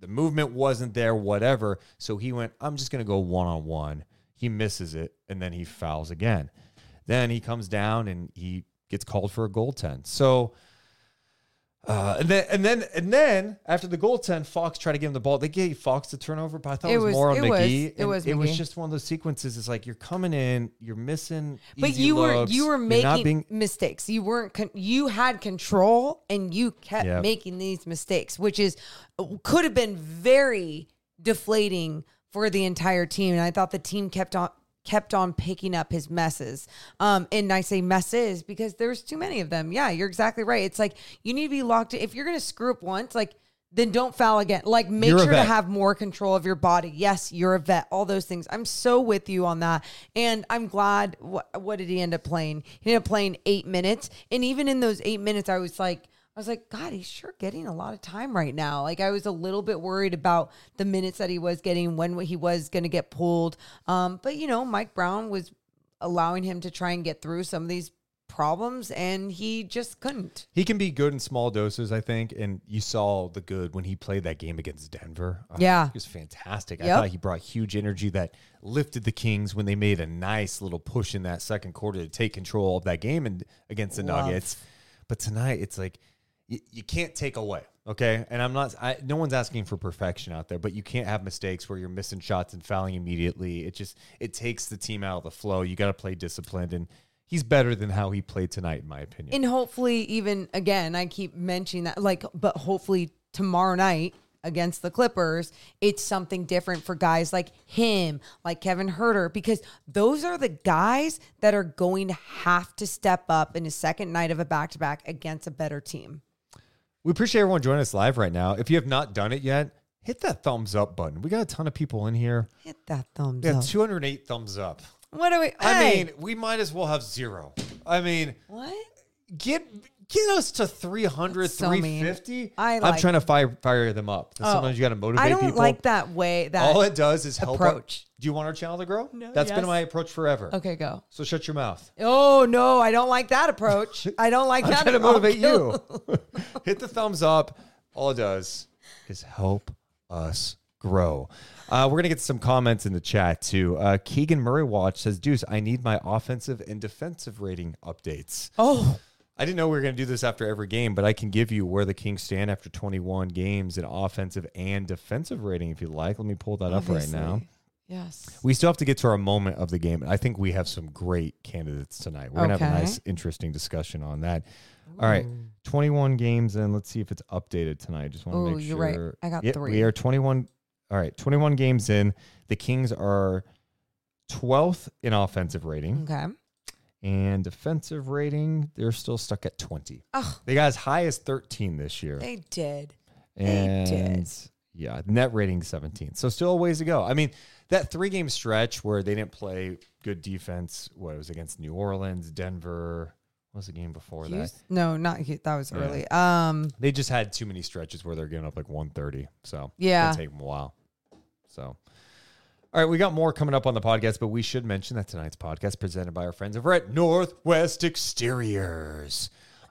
the movement wasn't there, whatever. So he went, I'm just going to go one on one. He misses it, and then he fouls again. Then he comes down and he gets called for a goaltend. So, uh, and then and then and then after the goaltend, Fox tried to give him the ball. They gave Fox the turnover, but I thought it, It was, was- more on it was- McGee. it was It was just one of those sequences. It's like you're coming in, you're missing. But you were looks, you were making being mistakes. You weren't con- you had control and you kept Yep. making these mistakes, which is could have been very deflating for the entire team. And I thought the team kept on kept on picking up his messes. Um, and I say messes because there's too many of them. Yeah, you're exactly right. It's like you need to be locked in. If you're gonna screw up once, like then don't foul again. Like make You're sure to have more control of your body. Yes, you're a vet. All those things. I'm so with you on that, and I'm glad. What what did he end up playing? He ended up playing eight minutes, and even in those eight minutes, I was like. I was like, God, he's sure getting a lot of time right now. Like, I was a little bit worried about the minutes that he was getting when he was going to get pulled. Um, but you know, Mike Brown was allowing him to try and get through some of these problems, and he just couldn't. He can be good in small doses, I think. And you saw the good when he played that game against Denver. Oh, Yeah. He was fantastic. I thought he brought huge energy that lifted the Kings when they made a nice little push in that second quarter to take control of that game and against the Love. Nuggets. But tonight, it's like you, you can't take away. Okay. And I'm not, I, no one's asking for perfection out there, but you can't have mistakes where you're missing shots and fouling immediately. It just, it takes the team out of the flow. You got to play disciplined. And he's better than how he played tonight, in my opinion. And hopefully, even again, I keep mentioning that, like, but hopefully tomorrow night against the Clippers, it's something different for guys like him, like Kevin Huerter, because those are the guys that are going to have to step up in a second night of a back to back against a better team. We appreciate everyone joining us live right now. If you have not done it yet, hit that thumbs up button. We got a ton of people in here. Hit that thumbs have up. 208 thumbs up. What are we? I hey, mean, we might as well have zero. I mean, what? get get us to 300, That's so mean. 350. I am trying to fire fire them up. Sometimes you got to motivate people. I don't people. like that way. That All it does is help. our- approach. Do you want our channel to grow? No, That's been my approach forever. okay, go. So shut your mouth. Oh no, I don't like that approach. I don't like I'm that. trying to motivate you. Hit the thumbs up. All it does is help us grow. Uh, we're gonna get some comments in the chat too. Uh, Keegan Murray Watch says, "Deuce, I need my offensive and defensive rating updates." Oh, I didn't know we were gonna do this after every game, but I can give you where the Kings stand after 21 games in offensive and defensive rating if you like. Let me pull that up right now. Yes. We still have to get to our moment of the game. I think we have some great candidates tonight. We're gonna have a nice, interesting discussion on that. All right, 21 games in. Let's see if it's updated tonight. Just want to Ooh, make you're sure. right. I got Yeah, three. We are 21. All right, 21 games in. The Kings are 12th in offensive rating Okay. And defensive rating. They're still stuck at 20. Oh, They got as high as 13 this year. they did. and did. yeah, net rating 17. So still a ways to go. I mean, that three game stretch where they didn't play good defense, what it was against New Orleans, Denver. What was the game before that? No, not Hughes. That was Yeah. early. Um, They just had too many stretches where they're giving up like 130. So Yeah. it's gonna take them a while. So, all right, we got more coming up on the podcast, but we should mention that tonight's podcast presented by our friends over at Northwest Exteriors.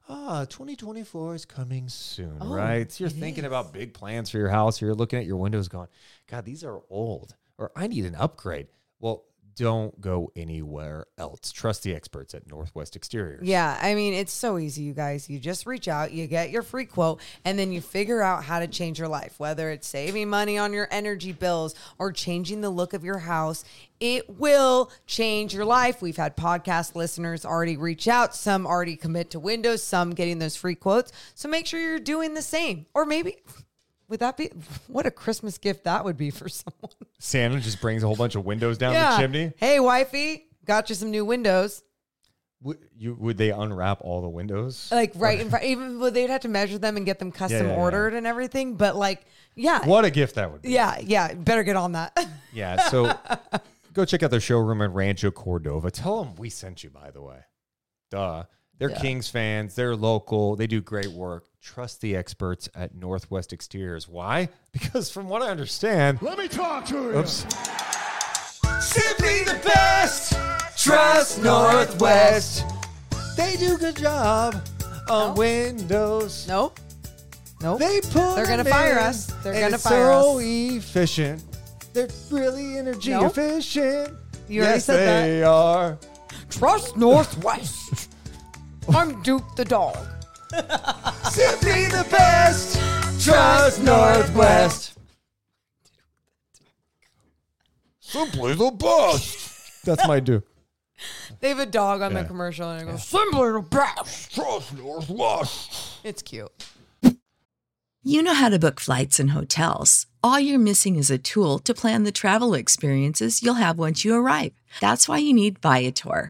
Ah, 2024 is coming soon, Oh, right? So you're thinking is. about big plans for your house. You're looking at your windows going, God, these are old, or I need an upgrade. Well, don't go anywhere else. Trust the experts at Northwest Exteriors. Yeah, I mean, it's so easy, you guys. You just reach out, you get your free quote, and then you figure out how to change your life, whether it's saving money on your energy bills or changing the look of your house. It will change your life. We've had podcast listeners already reach out, some already commit to Windows, some getting those free quotes. So make sure you're doing the same. Or maybe, would that be what a Christmas gift that would be for someone? Santa just brings a whole bunch of windows down the chimney. Hey, wifey, got you some new windows. Would, you, would they unwrap all the windows? like right in front. Even though they'd have to measure them and get them custom yeah, yeah. ordered and everything. But like, yeah, What a gift that would be. yeah, yeah. Better get on that. Yeah. So go check out their showroom in Rancho Cordova. Tell them we sent you, by the way. Duh. They're Kings fans. They're local. They do great work. Trust the experts at Northwest Exteriors. Why? Because from what I understand, Let me talk to you. oops. Simply the best. Trust Northwest. They do good job on Windows. nope, nope. They put They're gonna fire us. They're gonna it's fire so us. efficient. They're really energy Nope. efficient. You already yes, said that. they are. Trust Northwest. I'm Duke the dog. Simply the best. Trust Northwest. Simply the best. That's my do. They have a dog on Yeah. the commercial and it goes, simply the best. Trust Northwest. It's cute. You know how to book flights and hotels. All you're missing is a tool to plan the travel experiences you'll have once you arrive. That's why you need Viator.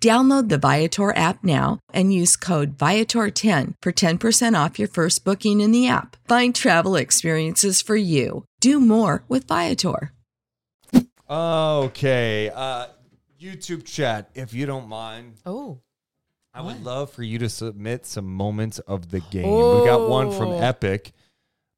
Download the Viator app now and use code Viator10 for 10% off your first booking in the app. Find travel experiences for you. Do more with Viator. Okay. Uh, YouTube chat, if you don't mind. Oh, I would love for you to submit some moments of the game. We got one from Oh. Epic.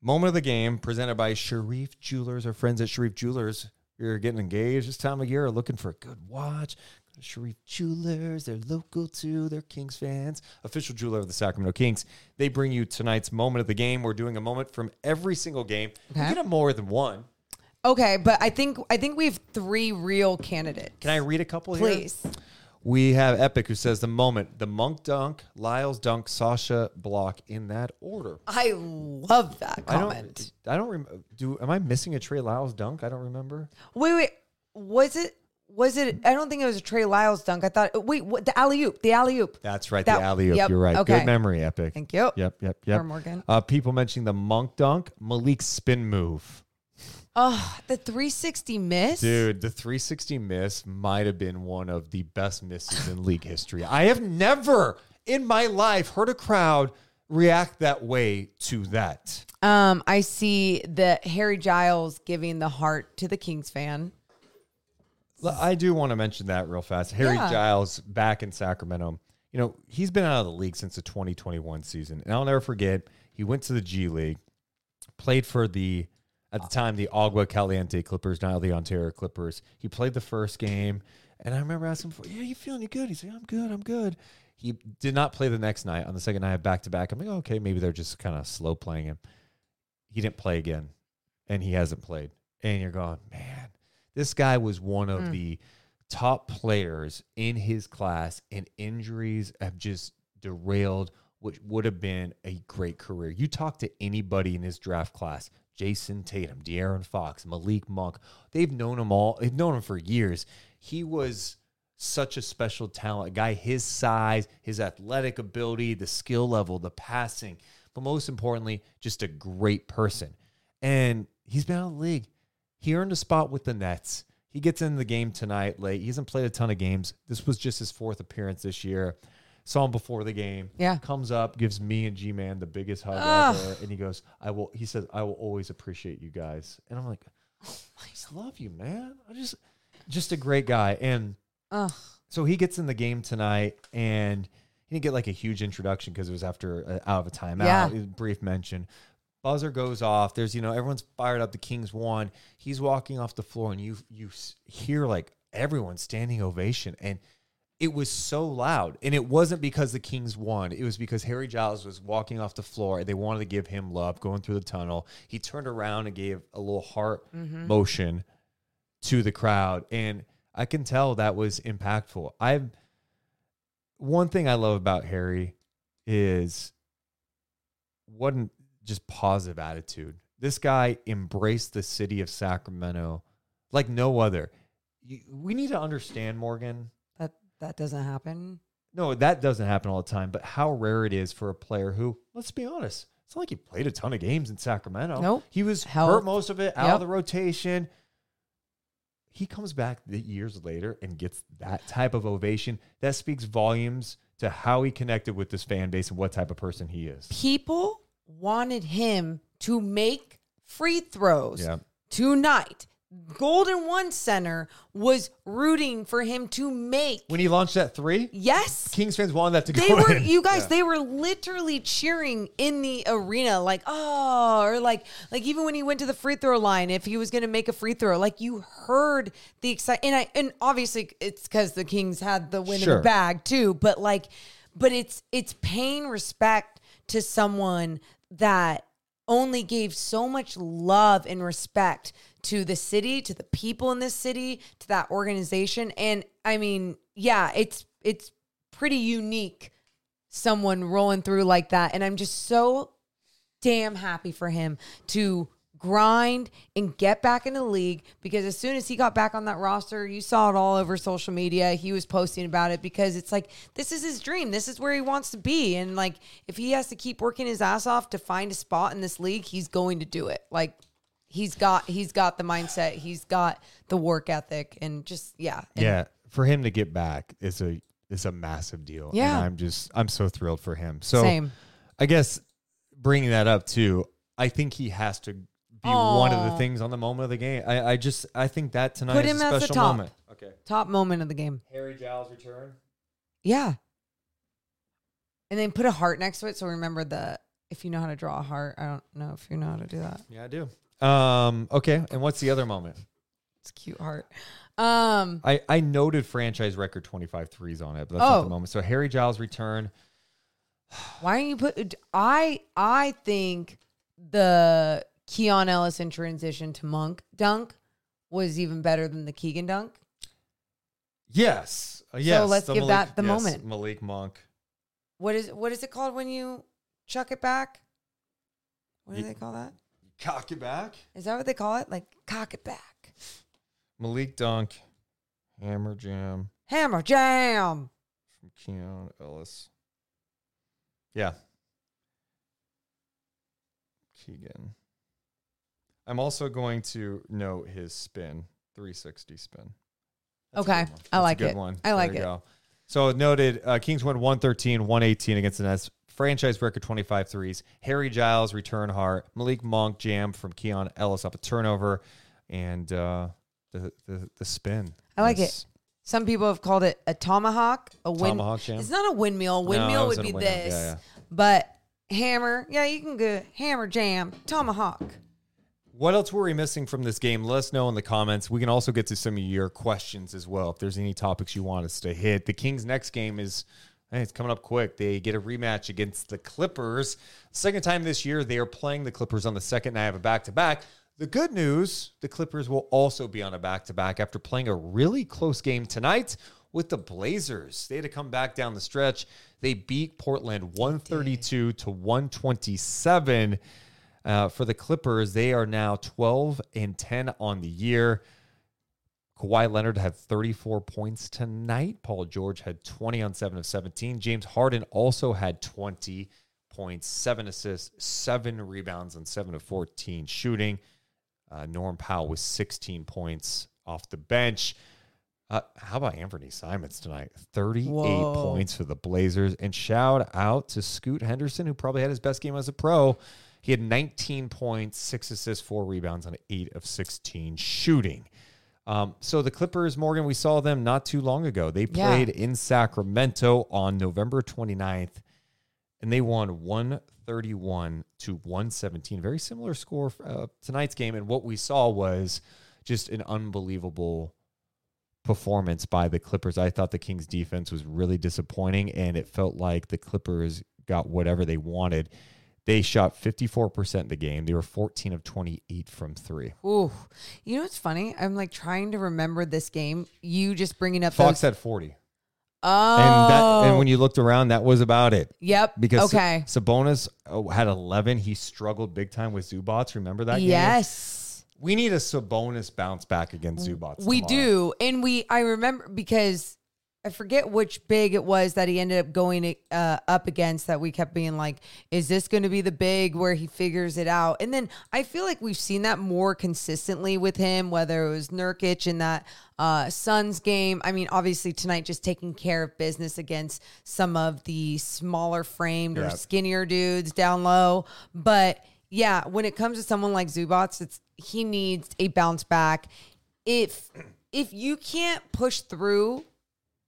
Moment of the game presented by Sharif Jewelers. Our friends at Sharif Jewelers. You're getting engaged this time of year, looking for a good watch. Sharif Jewelers. They're local too. They're Kings fans. Official jeweler of the Sacramento Kings. They bring you tonight's moment of the game. We're doing a moment from every single game. Okay. You can have more than one. okay. But I think I think we have three real candidates. Can I read a couple here? Please. We have Epic who says the moment, the monk dunk, Lyles dunk, Sasha block in that order. I love that I comment. don't. I don't rem- do. Am I missing a Trey Lyles dunk? I don't remember. Wait, wait. Was it? Was it? I don't think it was a Trey Lyles dunk. I thought. Wait, what, the alley oop. The alley oop. That's right. That- the alley oop. yep, You're right. okay. Good memory, Epic. Thank you. Yep. Yep. Yep. Or Morgan. Uh, people mentioning the monk dunk, Malik's spin move. Oh, the 360 miss. Dude, the 360 miss might have been one of the best misses in league history. I have never in my life heard a crowd react that way to that. Um, I see the Harry Giles giving the heart to the Kings fan. I do want to mention that real fast. Harry Yeah. Giles back in Sacramento. You know, he's been out of the league since the 2021 season. And I'll never forget, he went to the G League, played for the, at the time, the Agua Caliente Clippers, now the Ontario Clippers. He played the first game. And I remember asking him, Yeah, you feeling you good? He's like, I'm good, I'm good. He did not play the next night. On the second night, back to back. I'm like, okay, maybe they're just kind of slow playing him. He didn't play again, and he hasn't played. And you're going, man, this guy was one of mm. the top players in his class, and injuries have just derailed what would have been a great career. You talk to anybody in his draft class, Jayson Tatum, De'Aaron Fox, Malik Monk, they've known him all, they've known him for years. He was such a special talent, a guy his size, his athletic ability, the skill level, the passing, but most importantly, just a great person. And he's been out of the league. He earned a spot with the Nets. He gets in the game tonight late. He hasn't played a ton of games. This was just his fourth appearance this year. Saw him before the game. Yeah. Comes up, gives me and G Man the biggest hug Ugh. ever, and he goes, "I will." He says, "I will always appreciate you guys." And I'm like, I just love you, man. I just, just a great guy. And Ugh. so he gets in the game tonight, and he didn't get like a huge introduction because it was after uh, out of a timeout. Yeah. Brief mention. Buzzer goes off. There's, you know, everyone's fired up. The Kings won. He's walking off the floor, and you you hear like everyone standing ovation, and it was so loud. And it wasn't because the Kings won. It was because Harry Giles was walking off the floor, and they wanted to give him love going through the tunnel. He turned around and gave a little heart mm-hmm. motion to the crowd, and I can tell that was impactful. I've one thing I love about Harry is what an just positive attitude. This guy embraced the city of Sacramento like no other. You, we need to understand Morgan. That that doesn't happen. No, that doesn't happen all the time, but how rare it is for a player who, let's be honest, it's not like he played a ton of games in Sacramento. Nope. He was Health. hurt most of it, out Yep. of the rotation. He comes back the years later and gets that type of ovation. That speaks volumes to how he connected with this fan base and what type of person he is. People wanted him to make free throws Yeah. tonight. Golden One Center was rooting for him to make. When he launched that three, Yes. Kings fans wanted that to They go were, in. you guys, Yeah. they were literally cheering in the arena, like, oh, or like, like even when he went to the free throw line, if he was going to make a free throw, like you heard the excitement. And I, and obviously it's because the Kings had the win in the bag too, but like, but it's, it's paying respect to someone that only gave so much love and respect to the city, to the people in this city, to that organization. And I mean, yeah, it's it's pretty unique someone rolling through like that. And I'm just so damn happy for him to grind and get back in the league because as soon as he got back on that roster, you saw it all over social media. He was posting about it because it's like this is his dream. This is where he wants to be. And like if he has to keep working his ass off to find a spot in this league, he's going to do it. Like he's got he's got the mindset, he's got the work ethic and just yeah. And yeah, for him to get back is a is a massive deal. Yeah. and I'm just I'm so thrilled for him. So Same. I guess bringing that up too, I think he has to be one of the things on the moment of the game. I, I just I think that tonight Put is him a at the special top. moment. Okay, Top moment of the game. Harry Giles return. Yeah. And then put a heart next to it. So remember the if you know how to draw a heart. I don't know if you know how to do that. Yeah, I do. Um, okay, and what's the other moment? It's a cute heart. Um I, I noted franchise record 25 threes on it, but that's not Oh. the moment. So Harry Giles return. why don't you put I I think the Keon Ellis in transition to Monk dunk was even better than the Keegan dunk. Yes. Uh, yes. So let's the give that the yes, moment. Malik Monk. What is what is it called when you chuck it back? What do Ye- they call that? Cock it back. Is that what they call it? Like cock it back. Malik Dunk. Hammer Jam Hammer jam. from Keon Ellis. Yeah. Keegan. I'm also going to note his spin, 360 spin. That's Okay. I That's a like good it. One. I like There you it. go. So noted, uh, Kings won 113, 118 against the Nets. Franchise record 25 threes. Harry Giles, return heart. Malik Monk, jam from Keon Ellis off a turnover. And uh, the, the, the spin. I like was- it. Some people have called it a tomahawk, a wind. Tomahawk jam? It's not a windmill. No, Windmill it would be windmill. this, Yeah, yeah. but hammer. Yeah, you can go hammer jam tomahawk. What else were we missing from this game? Let us know in the comments. We can also get to some of your questions as well if there's any topics you want us to hit. The Kings' next game is hey, it's coming up quick. They get a rematch against the Clippers. Second time this year, they are playing the Clippers on the second night of a back to back. The good news the Clippers will also be on a back to back after playing a really close game tonight with the Blazers. They had to come back down the stretch. They beat Portland 132 to 127. Uh, for the Clippers, they are now 12 and 10 on the year. Kawhi Leonard had 34 points tonight. Paul George had 20 on 7 of 17. James Harden also had 20 points, 7 assists, 7 rebounds, and 7 of 14 shooting. Uh, Norm Powell was 16 points off the bench. Uh, how about Anfernee Simons tonight? 38 Whoa. points for the Blazers. And shout out to Scoot Henderson, who probably had his best game as a pro. He had 19 points, six assists, four rebounds on eight of 16 shooting. Um, so the Clippers, Morgan, we saw them not too long ago. They Yeah. played in Sacramento on November 29th, and they won 131 to 117. Very similar score for, uh, tonight's game. And what we saw was just an unbelievable performance by the Clippers. I thought the Kings defense was really disappointing, and it felt like the Clippers got whatever they wanted. They shot 54% in the game. They were 14 of 28 from three. Ooh, you know what's funny? I'm like trying to remember this game. You just bringing up Fox those. had 40. oh, And that and when oh. you looked around, that was about it. yep. Because okay. Sabonis oh, had 11. He struggled big time with Zubac. Remember that game? yes. We need a Sabonis bounce back against Zubac. We tomorrow. do. And we I remember because I forget which big it was that he ended up going uh, up against that we kept being like, is this going to be the big where he figures it out? And then I feel like we've seen that more consistently with him, whether it was Nurkic in that uh, Suns game. I mean, obviously tonight just taking care of business against some of the smaller framed or skinnier dudes down low. But yeah, when it comes to someone like Zubac, it's he needs a bounce back. If if you can't push through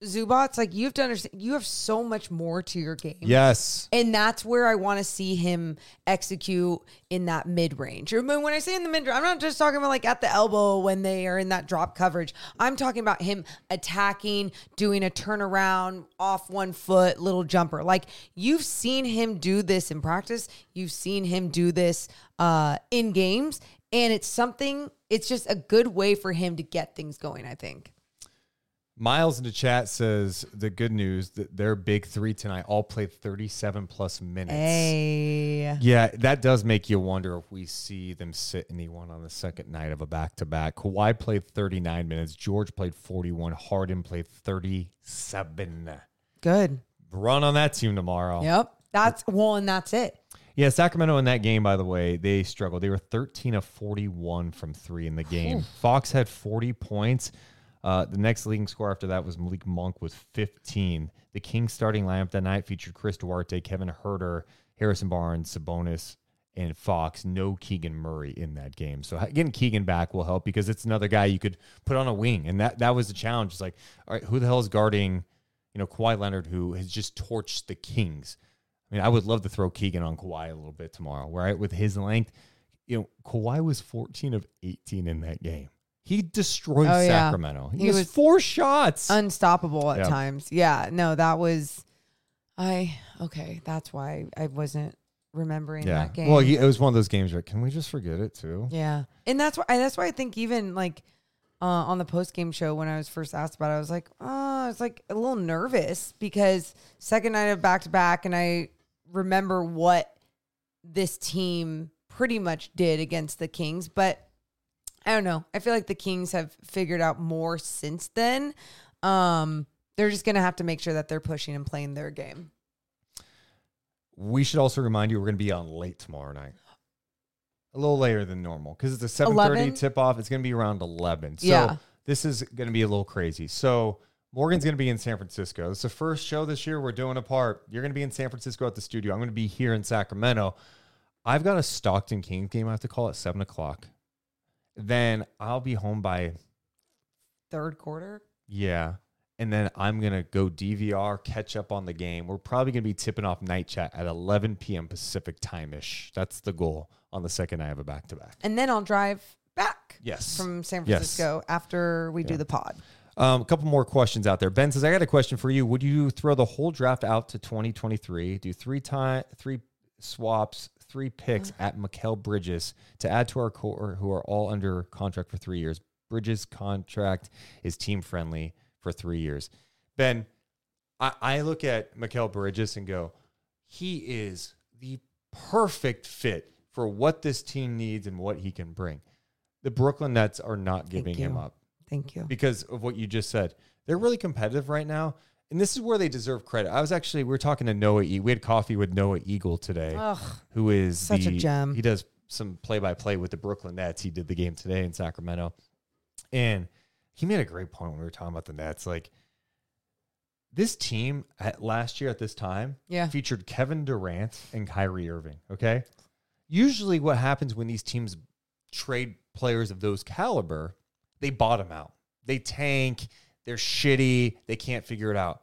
Zubac, like you have to understand, you have so much more to your game. Yes. And that's where I want to see him execute in that mid range. When I say in the mid, range, I'm not just talking about like at the elbow when they are in that drop coverage. I'm talking about him attacking, doing a turnaround off one foot, little jumper. Like you've seen him do this in practice. You've seen him do this uh, in games. And it's something, it's just a good way for him to get things going, I think. Miles in the chat says the good news that their big three tonight all played 37 plus minutes. Hey. Yeah, that does make you wonder if we see them sit anyone on the second night of a back to back. Kawhi played 39 minutes. George played 41. Harden played 37. Good. Run on that team tomorrow. Yep. That's well, and that's it. Yeah, Sacramento in that game, by the way, they struggled. They were 13 of 41 from three in the game. Fox had 40 points. Uh, the next leading score after that was Malik Monk with 15. The Kings starting lineup that night featured Chris Duarte, Kevin Huerter, Harrison Barnes, Sabonis, and Fox. No Keegan Murray in that game. So getting Keegan back will help because it's another guy you could put on a wing. And that, that was the challenge. It's like, all right, who the hell is guarding, you know, Kawhi Leonard, who has just torched the Kings? I mean, I would love to throw Keegan on Kawhi a little bit tomorrow, right? With his length, you know, Kawhi was 14 of 18 in that game. He destroyed Oh, yeah. Sacramento. He, He was, was four shots. unstoppable at Yeah. times. Yeah, no, that was I okay, that's why I wasn't remembering yeah. that game. Well, he, it was one of those games where can we just forget it too? yeah. And that's why that's why I think even like uh, on the post game show when I was first asked about it, I was like, oh, I was like a little nervous because second night of back to back, and I remember what this team pretty much did against the Kings, but I don't know. I feel like the Kings have figured out more since then. Um, they're just gonna have to make sure that they're pushing and playing their game. We should also remind you we're going to be on late tomorrow night. A little later than normal because it's a 7:30 tip off. It's going to be around 11. So Yeah. this is going to be a little crazy. So Morgan's going to be in San Francisco. It's the first show this year we're doing apart. You're going to be in San Francisco at the studio. I'm going to be here in Sacramento. I've got a Stockton Kings game I have to call at seven o'clock. Then I'll be home by Third quarter. yeah. And then I'm going to go DVR, catch up on the game. We're probably going to be tipping off night chat at 11 p.m. Pacific time ish. That's the goal on the second I have a back to back. And then I'll drive back Yes. from San Yes. Francisco after we do the pod. Um, a couple more questions out there. Ben says, I got a question for you. Would you throw the whole draft out to 2023, do three time, three swaps, three picks at Mikal Bridges to add to our core who are all under contract for three years? Bridges' contract is team friendly for three years. Ben, I, I look at Mikal Bridges and go, he is the perfect fit for what this team needs and what he can bring. The Brooklyn Nets are not giving him up Thank you. because of what you just said. They're really competitive right now. And this is where they deserve credit. I was actually, we were talking to Noah. E- we had coffee with Noah Eagle today, Ugh, who is such a gem. He does some play by play with the Brooklyn Nets. He did the game today in Sacramento. And he made a great point when we were talking about the Nets. Like this team at last year at this time Yeah. featured Kevin Durant and Kyrie Irving. Okay. Usually what happens when these teams trade players of those caliber, they bottom out. They tank, they're shitty, they can't figure it out.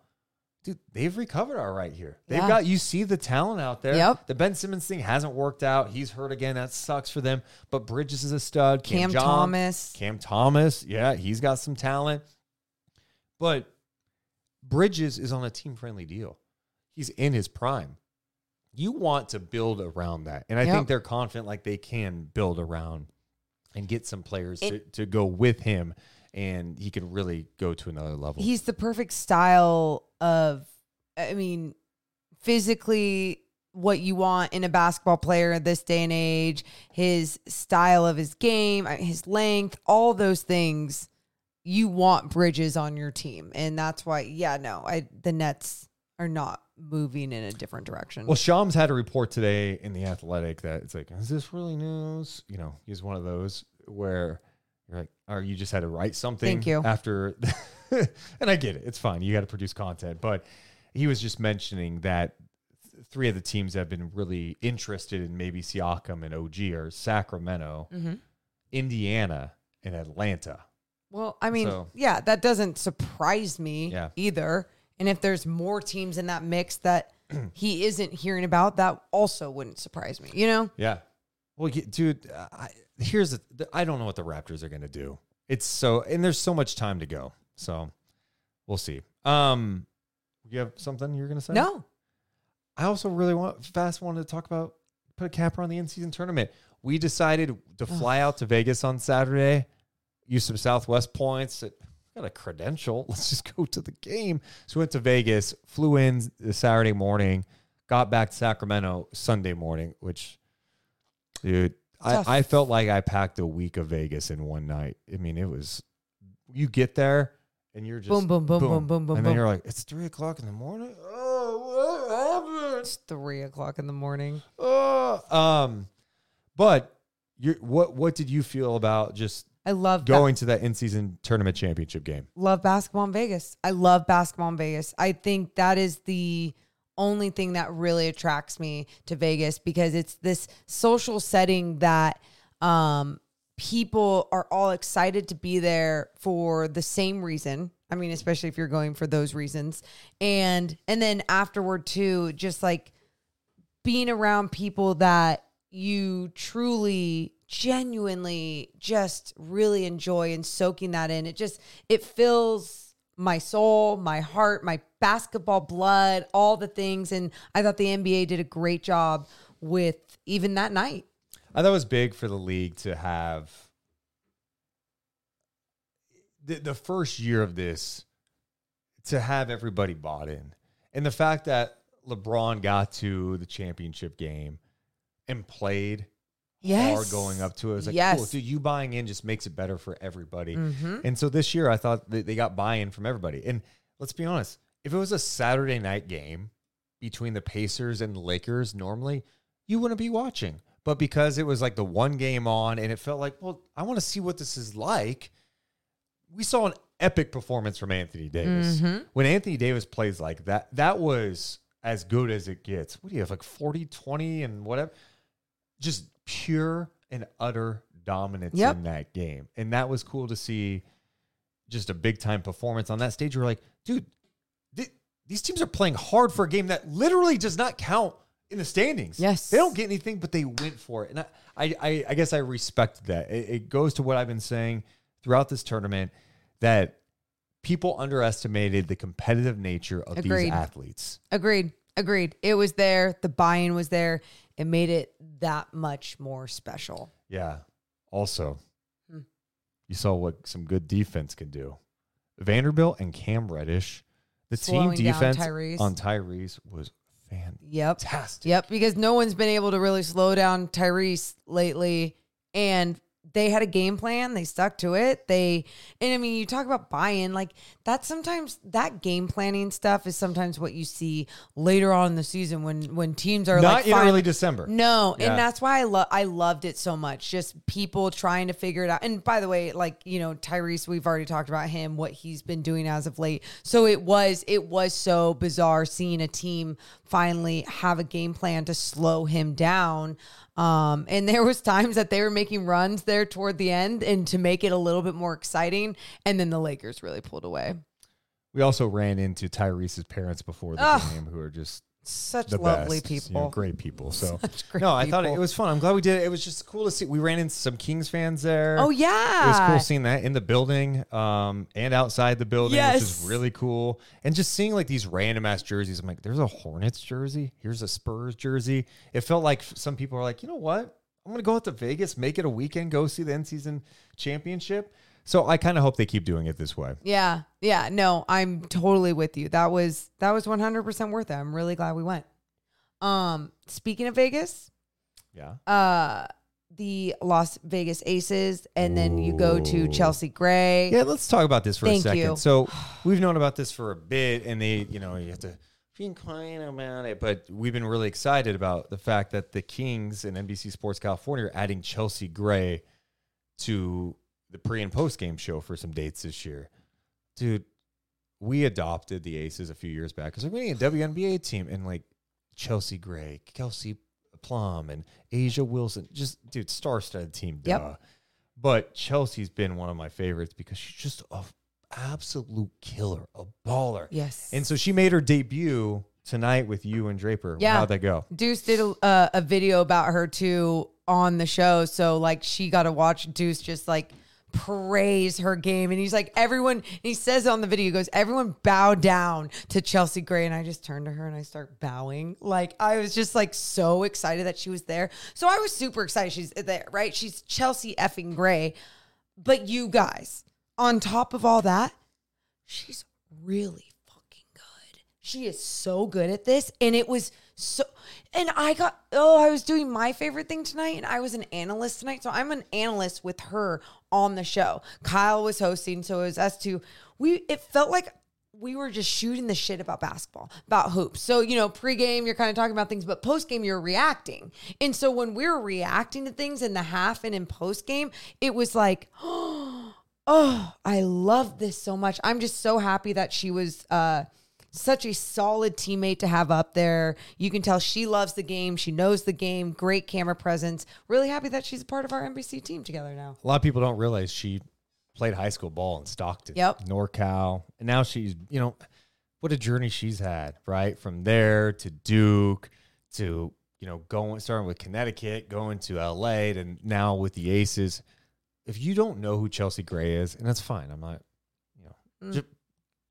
Dude, they've recovered all right here. They've Yeah. got you see the talent out there. Yep. The Ben Simmons thing hasn't worked out. He's hurt again. That sucks for them. But Bridges is a stud. Cam, Cam John- Thomas. Cam Thomas, yeah, he's got some talent. But Bridges is on a team friendly deal. He's in his prime. You want to build around that. And I Yep. think they're confident like they can build around and get some players to, to go with him and he can really go to another level. He's the perfect style of, I mean, physically what you want in a basketball player in this day and age, his style of his game, uh, his length, all those things. You want Bridges on your team. And that's why, yeah, no, I the Nets are not moving in a different direction. Well, Shams had a report today in the Athletic that it's like, is this really news? You know, he's one of those where you're like, or you just had to write something. Thank you. After, and I get it, it's fine. You got to produce content, but he was just mentioning that three of the teams that have been really interested in maybe Siakam and OG are Sacramento, Mhm. Indiana, and Atlanta. Well, I mean, So- yeah, that doesn't surprise me Yeah. either. And if there's more teams in that mix that he isn't hearing about, that also wouldn't surprise me. You know? Yeah. Well, dude, I, here's the, I don't know what the Raptors are going to do. It's so and there's so much time to go. So we'll see. Um you have something you're going to say? No. I also really want fast wanted to talk about put a capper on the in-season tournament. We decided to fly out to Vegas on Saturday, use some Southwest points. It, got a credential. Let's just go to the game. So we went to Vegas, flew in the Saturday morning, got back to Sacramento Sunday morning, which, dude, Tough. I, I felt like I packed a week of Vegas in one night. I mean, it was, you get there and you're just Boom, boom, boom, boom, boom, boom, And then boom. you're like, it's three o'clock in the morning. Oh, what happened? It's three o'clock in the morning. Oh, um, but you what what did you feel about just I love ba- going to that in season tournament championship game? love basketball in Vegas. I love basketball in Vegas. I think that is the only thing that really attracts me to Vegas because it's this social setting that um, people are all excited to be there for the same reason. I mean, especially if you're going for those reasons. And and then afterward too, just like being around people that you truly genuinely just really enjoy and soaking that in it just it fills my soul my heart my basketball blood all the things and i thought the nba did a great job with even that night I thought it was big for the league to have the, the first year of this to have everybody bought in. And the fact that LeBron got to the championship game and played yes hard going up to it. It was like, yes cool, dude, you buying in just makes it better for everybody. Mhm. And so this year, I thought that they got buy in from everybody. And let's be honest, if it was a Saturday night game between the Pacers and the Lakers, normally you wouldn't be watching. But because it was like the one game on and it felt like, well, I want to see what this is like, we saw an epic performance from Anthony Davis. Mhm. When Anthony Davis plays like that, that was as good as it gets. What do you have, like 40, 20, and whatever? Just pure and utter dominance Yep. in that game. And that was cool to see just a big time performance on that stage. You're like, dude, th- these teams are playing hard for a game that literally does not count in the standings. Yes. They don't get anything, but they went for it. And I, I, I, guess I respect that. It, it goes to what I've been saying throughout this tournament that people underestimated the competitive nature of Agreed. these athletes. agreed agreed it was there the buy-in was there it made it that much more special Yeah. Also, Hmm. you saw what some good defense can do. Vanderbilt and Cam Reddish, the Slowing team defense Tyrese. on Tyrese was Yep. fantastic. Yep, because no one's been able to really slow down Tyrese lately. And they had a game plan. They stuck to it. They and I mean, you talk about buy-in, like that's sometimes that game planning stuff is sometimes what you see later on in the season when when teams are Not like in finally- early December. No, Yeah. and that's why I love I loved it so much. Just people trying to figure it out. And by the way, like you know, Tyrese, we've already talked about him, what he's been doing as of late. So it was it was so bizarre seeing a team finally have a game plan to slow him down. Um, and there was times that they were making runs there toward the end and to make it a little bit more exciting. And then the Lakers really pulled away. We also ran into Tyrese's parents before the Ugh. game, who are just Such lovely best, you know, people. great people. So great no, I thought it, it was fun. I'm glad we did it. It was just cool to see. We ran into some Kings fans there. Oh yeah, It was cool seeing that in the building um, and outside the building, which is really cool. And just seeing like these random ass jerseys. I'm like, there's a Hornets jersey. Here's a Spurs jersey. It felt like some people are like, you know what? I'm going to go out to Vegas, make it a weekend, go see the end season championship. So I kind of hope they keep doing it this way. Yeah. Yeah. No, I'm totally with you. That was that was 100% worth it. I'm really glad we went. Um, speaking of Vegas, Yeah. uh the Las Vegas Aces and then you go to Chelsea Gray. Yeah, let's talk about this for Thank a second. you. So we've known about this for a bit, and they, you know, you have to be quiet about it, but we've been really excited about the fact that the Kings and NBC Sports California are adding Chelsea Gray to the pre and post game show for some dates this year. Dude, we adopted the Aces a few years back because we're winning a WNBA team, and like Chelsea Gray, Kelsey Plum, and A'ja Wilson, just dude, star-studded team. Duh. Yep. But Chelsea's been one of my favorites because she's just a f- absolute killer, a baller. Yes. And so she made her debut tonight with you and Draper. Yeah. How'd that go? Deuce did a, uh, a video about her too on the show. So like she got to watch Deuce just like praise her game. And he's like, everyone, he says on the video, he goes, everyone bow down to Chelsea Gray. And I just turned to her and I start bowing. Like I was just like so excited that she was there. So I was super excited she's there, right? She's Chelsea effing Gray. But you guys, on top of all that, she's really fucking good. She is so good at this. And it was so, and I got, oh, I was doing my favorite thing tonight and I was an analyst tonight. So I'm an analyst with her on the show. Kyle was hosting. So it was us two. We, it felt like, we were just shooting the shit about basketball, about hoops. So, you know, pregame, you're kind of talking about things, but postgame, you're reacting. And so when we were reacting to things in the half and in postgame, it was like, oh, I love this so much. I'm just so happy that she was uh, such a solid teammate to have up there. You can tell she loves the game. She knows the game. Great camera presence. Really happy that she's a part of our NBC team together now. A lot of people don't realize she played high school ball in Stockton, Yep. NorCal. And now she's, you know, what a journey she's had, right? From there to Duke to, you know, going, starting with Connecticut, going to LA, and now with the Aces. If you don't know who Chelsea Gray is, and that's fine, I'm not, you know, mm. just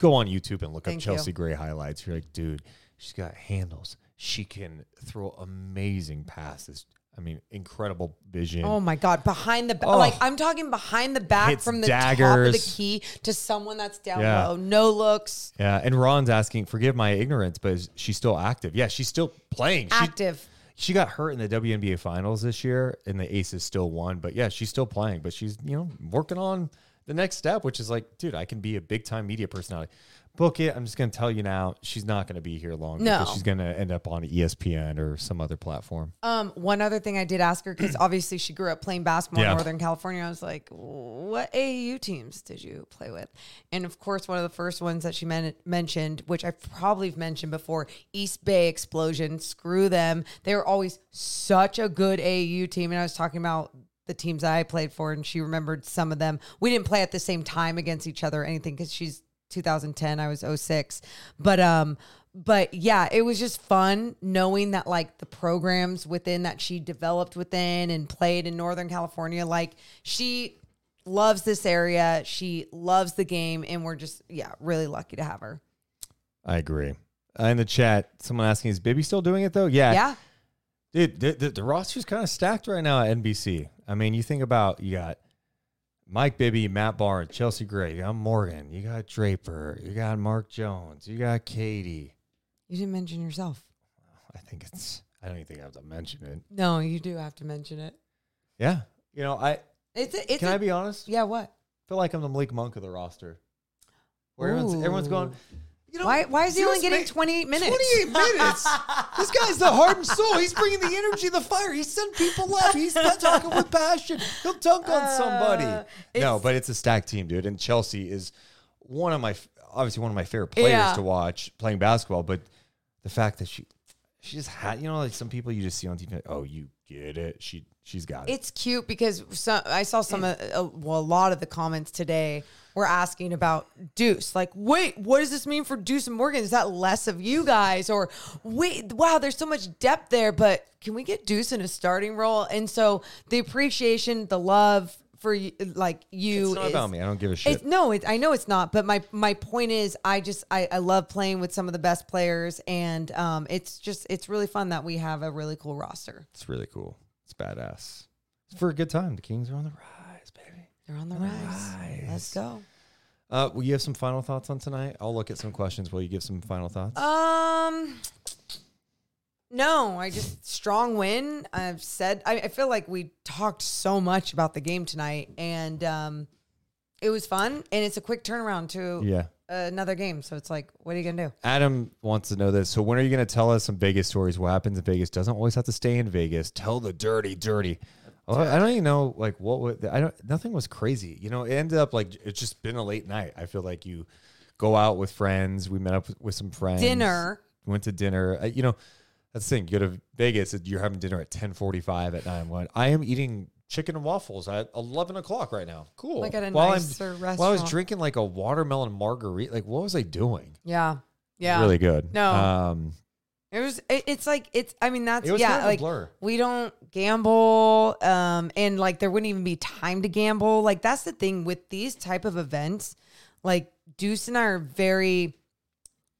go on YouTube and look. Thank up you. Chelsea Gray highlights. You're like, dude, she's got handles. She can throw amazing passes. I mean, incredible vision. Oh my God. Behind the back. Oh. Like, I'm talking behind the back Hits from the top of the key to someone that's down Yeah. low. No looks. Yeah, and Ron's asking, forgive my ignorance, but is she's still active? Yeah, she's still playing. She, Active. she got hurt in the WNBA finals this year, and the Aces still won. But yeah, she's still playing. But she's you know working on the next step, which is like, dude, I can be a big time media personality. Book it. I'm just gonna tell you now, she's not gonna be here long. No. because she's gonna end up on ESPN or some other platform. Um, one other thing I did ask her because obviously she grew up playing basketball Yeah. in Northern California. I was like, "What AAU teams did you play with?" And of course, one of the first ones that she men- mentioned, which I probably mentioned before, East Bay Explosion. Screw them. They were always such a good AAU team, and I was talking about the teams I played for, and she remembered some of them. We didn't play at the same time against each other or anything because she's 2010, I was 06. But um, but yeah, it was just fun knowing that like the programs within that she developed within and played in Northern California, like she loves this area, she loves the game, and we're just yeah, really lucky to have her. I agree. Uh, in the chat, someone asking, is Bibby still doing it though? Yeah, Yeah. Dude, the, the, the roster's kind of stacked right now at NBC. I mean, you think about you got Mike Bibby, Matt Barnes, Chelsea Gray, you got Morgan, you got Draper, you got Mark Jones, you got Katie. You didn't mention yourself. I think it's. I don't even think I have to mention it. No, you do have to mention it. Yeah, you know, I It's a, it's can a- I be honest? yeah. What? I feel like I'm the Malik Monk of the roster. where everyone's, everyone's going. You know, Why- why is he only getting make- 28 minutes? 28 minutes. this guy's the heart and soul. He's bringing the energy, the fire. He's sending people up. He's not talking with passion. He'll dunk on somebody. Uh, no, but it's a stacked team, dude. And Chelsea is one of my obviously one of my favorite players Yeah. to watch playing basketball. But the fact that she she just had you know like some people you just see on TV. Oh, you get it. She she's got it. It's cute because I saw some, of, uh, well, a lot of the comments today were asking about Deuce. Like, wait, what does this mean for Deuce and Morgan? Is that less of you guys? Or wait, wow, there's so much depth there, but can we get Deuce in a starting role? And so the appreciation, the love for you, like you, It's not is- about me. I don't give a shit. It's, no, it, I know it's not. But my my point is, I just I, I love playing with some of the best players, and um, it's just it's really fun that we have a really cool roster. It's really cool. It's badass. It's for a good time. The Kings are on the rise, baby. They're on the rise. Let's go. Uh, will you have some final thoughts on tonight? I'll look at some questions. Will you give some final thoughts? Um, no, I just strong win. I've said I, I feel like we talked so much about the game tonight, and um, it was fun, and it's a quick turnaround to yeah. another game. So it's like, what are you gonna do? Adam wants to know this. So when are you going to tell us some Vegas stories? What happens in Vegas doesn't always have to stay in Vegas. Tell the dirty, dirty. Oh, I don't even know like what would I don't nothing was crazy. You know, it ended up like it's just been a late night. I feel like you go out with friends. We met up with, with some friends. Dinner. Went to dinner. Uh, you know, that's the thing. You go to Vegas, you're having dinner at 1045 at night. One. I am eating chicken and waffles at 11 o'clock right now. Cool. Like at a While I'm- nicer While I was drinking like a watermelon margarita, like what was I doing? Yeah, yeah, Really good. No. Um, It was. It, it's like it's. I mean, that's It was yeah. kind of a like blur. we don't gamble, um, and like there wouldn't even be time to gamble. Like that's the thing with these type of events. Like Deuce and I are very.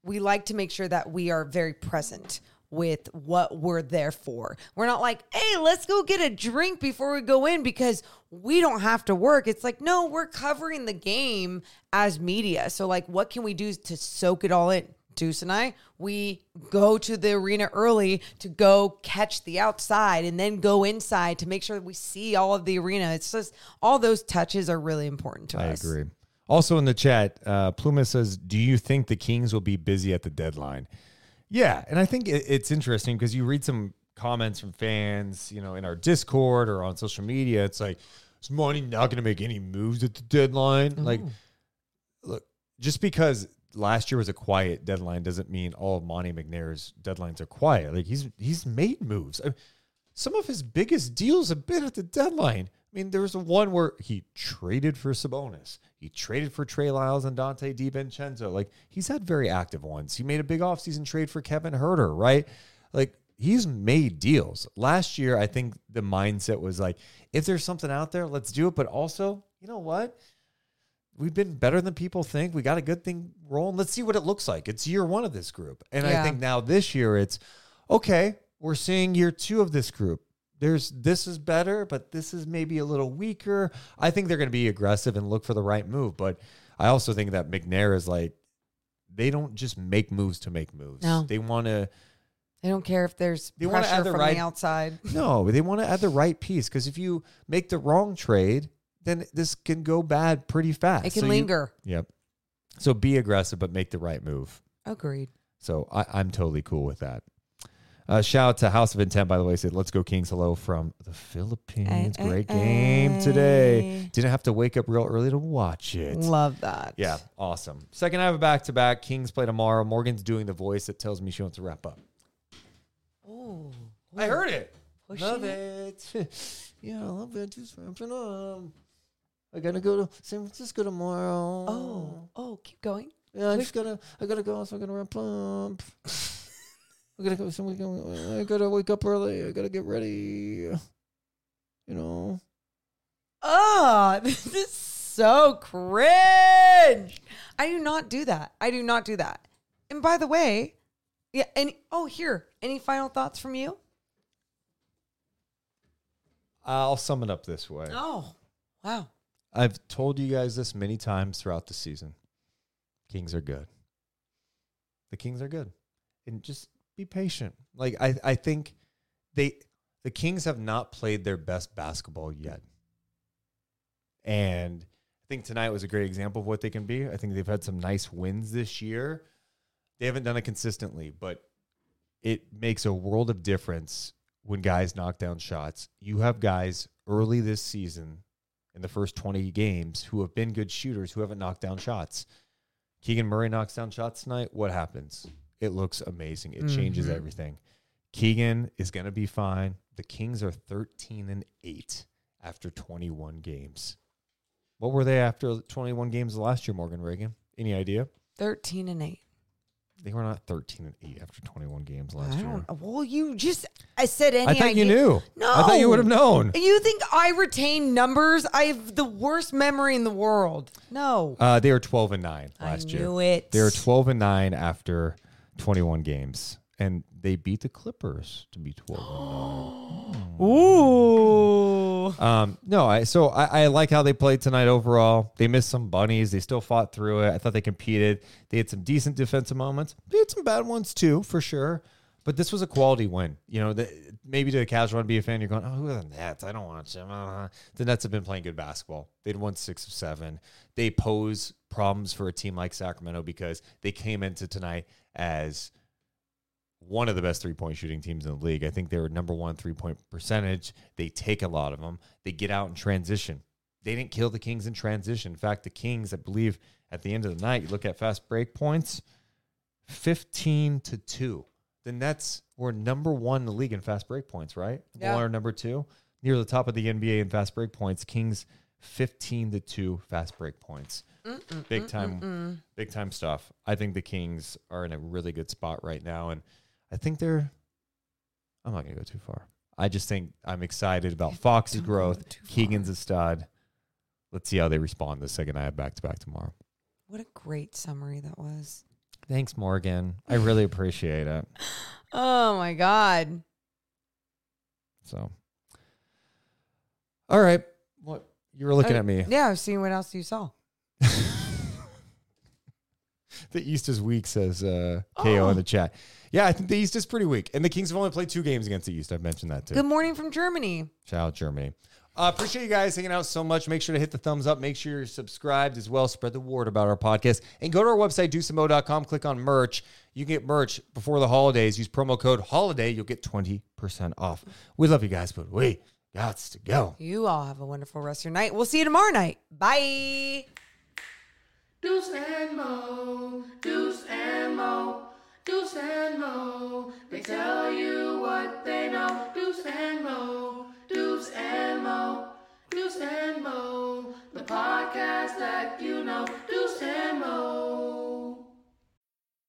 We like to make sure that we are very present with what we're there for. We're not like, hey, let's go get a drink before we go in because we don't have to work. It's like, no, we're covering the game as media. So, like, what can we do to soak it all in? Deuce and I, we go to the arena early to go catch the outside and then go inside to make sure that we see all of the arena. It's just all those touches are really important to I us. I agree. Also in the chat, uh, Pluma says, "Do you think the Kings will be busy at the deadline?" Yeah, and I think it, it's interesting because you read some comments from fans, you know, in our Discord or on social media. It's like, is Monte not going to make any moves at the deadline? Oh. Like, look, just because last year was a quiet deadline doesn't mean all of Monte McNair's deadlines are quiet. Like he's he's made moves. I- some of his biggest deals have been at the deadline. I mean, there was one where he traded for Sabonis. He traded for Trey Lyles and Donte DiVincenzo. Like he's had very active ones. He made a big offseason trade for Kevin Huerter, right? Like he's made deals. Last year, I think the mindset was like, if there's something out there, let's do it. But also, you know what? We've been better than people think. We got a good thing rolling. Let's see what it looks like. It's year one of this group. And I think now this year it's okay, we're seeing year two of this group. There's this is better, but this is maybe a little weaker. I think they're going to be aggressive and look for the right move. But I also think that McNair is like, they don't just make moves to make moves. No. They want to They don't care if there's They pressure add the from right- the outside. no, they want to add the right piece because if you make the wrong trade, then this can go bad pretty fast. It can So you- linger. yep. So be aggressive, but make the right move. Agreed. So I, I'm totally cool with that. Uh, shout out to House of Intent, by the way. Said, "Let's go Kings." Hello from the Philippines. Ay, ay, Great game today. Didn't have to wake up real early to watch it. Love that. Yeah, awesome. Second, I have a back to back. Kings play tomorrow. Morgan's doing the voice that tells me she wants to wrap up. Oh, I heard it. Pushing love it. yeah, I love it. Just wrapping up. I gotta go to San Francisco tomorrow. Oh. Oh, keep going. Yeah, I just gotta, I gotta go, so I gotta wrap up. I gotta go, so uh, I gotta wake up early. I gotta get ready. You know. Oh, this is so cringe. I do not do that. I do not do that. And by the way, yeah, any oh here, any final thoughts from you? I'll sum it up this way. Oh. Wow. I've told you guys this many times throughout the season. Kings are good. The Kings are good. And just be patient. Like I, I think they the Kings have not played their best basketball yet. And I think tonight was a great example of what they can be. I think they've had some nice wins this year. They haven't done it consistently, but it makes a world of difference when guys knock down shots. You have guys early this season in the first 20 games who have been good shooters who haven't knocked down shots. Keegan Murray knocks down shots tonight. What happens? It looks amazing. It changes everything. Keegan is going to be fine. The Kings are 13 and 8 after 21 games. What were they after 21 games last year, Morgan Ragan? Any idea? 13 and 8. They were not 13 and 8 after 21 games last I year. Well, you just, I said any I thought you knew. No. I thought you would have known. You think I retain numbers? I have the worst memory in the world. No. Uh, they were 12 and 9 I last year. knew it. They were 12 and 9 after 21 games. And they beat the Clippers to be 12 Ooh. Um, no, I so I, I like how they played tonight overall. They missed some bunnies. They still fought through it. I thought they competed. They had some decent defensive moments. They had some bad ones too, for sure. But this was a quality win. You know, the, maybe to a casual NBA fan, you're going, "Oh, who are the Nets? I don't watch them." Uh, the Nets have been playing good basketball. They'd won six of seven. They pose problems for a team like Sacramento because they came into tonight as one of the best three point shooting teams in the league. I think they were number one three point percentage. They take a lot of them. They get out in transition. They didn't kill the Kings in transition. In fact, the Kings, I believe, at the end of the night, you look at fast break points, fifteen to two. The Nets were number one in the league in fast break points, right? Yeah. Or number two, near the top of the NBA in fast break points. Kings fifteen to two fast break points. big time, mm. big time stuff. I think the Kings are in a really good spot right now, and I think they're. I'm not gonna go too far. I just think I'm excited about Fox's growth. Keegan's a stud. Let's see how they respond the second I have back to back tomorrow. What a great summary that was. Thanks, Morgan. I really appreciate it. Oh my God. So, all right. What you were looking Uh, at me? Yeah, I was seeing what else you saw. The East is weak, says uh, KO in the chat. Yeah, I think the East is pretty weak, and the Kings have only played two games against the East. I've mentioned that too. Good morning from Germany. Shout out Germany. Uh, appreciate you guys hanging out so much. Make sure to hit the thumbs up. Make sure you're subscribed as well. Spread the word about our podcast. And go to our website, dosemo.com. Click on merch. You can get merch before the holidays. Use promo code HOLIDAY. You'll get 20% off. We love you guys, but we got to go. You all have a wonderful rest of your night. We'll see you tomorrow night. Bye. Deuce and Mo, Deuce and Mo, Deuce and Mo. They tell you what they know. Deuce and Mo, Deuce and Mo, Deuce and Mo. The podcast that you know. Deuce and Mo.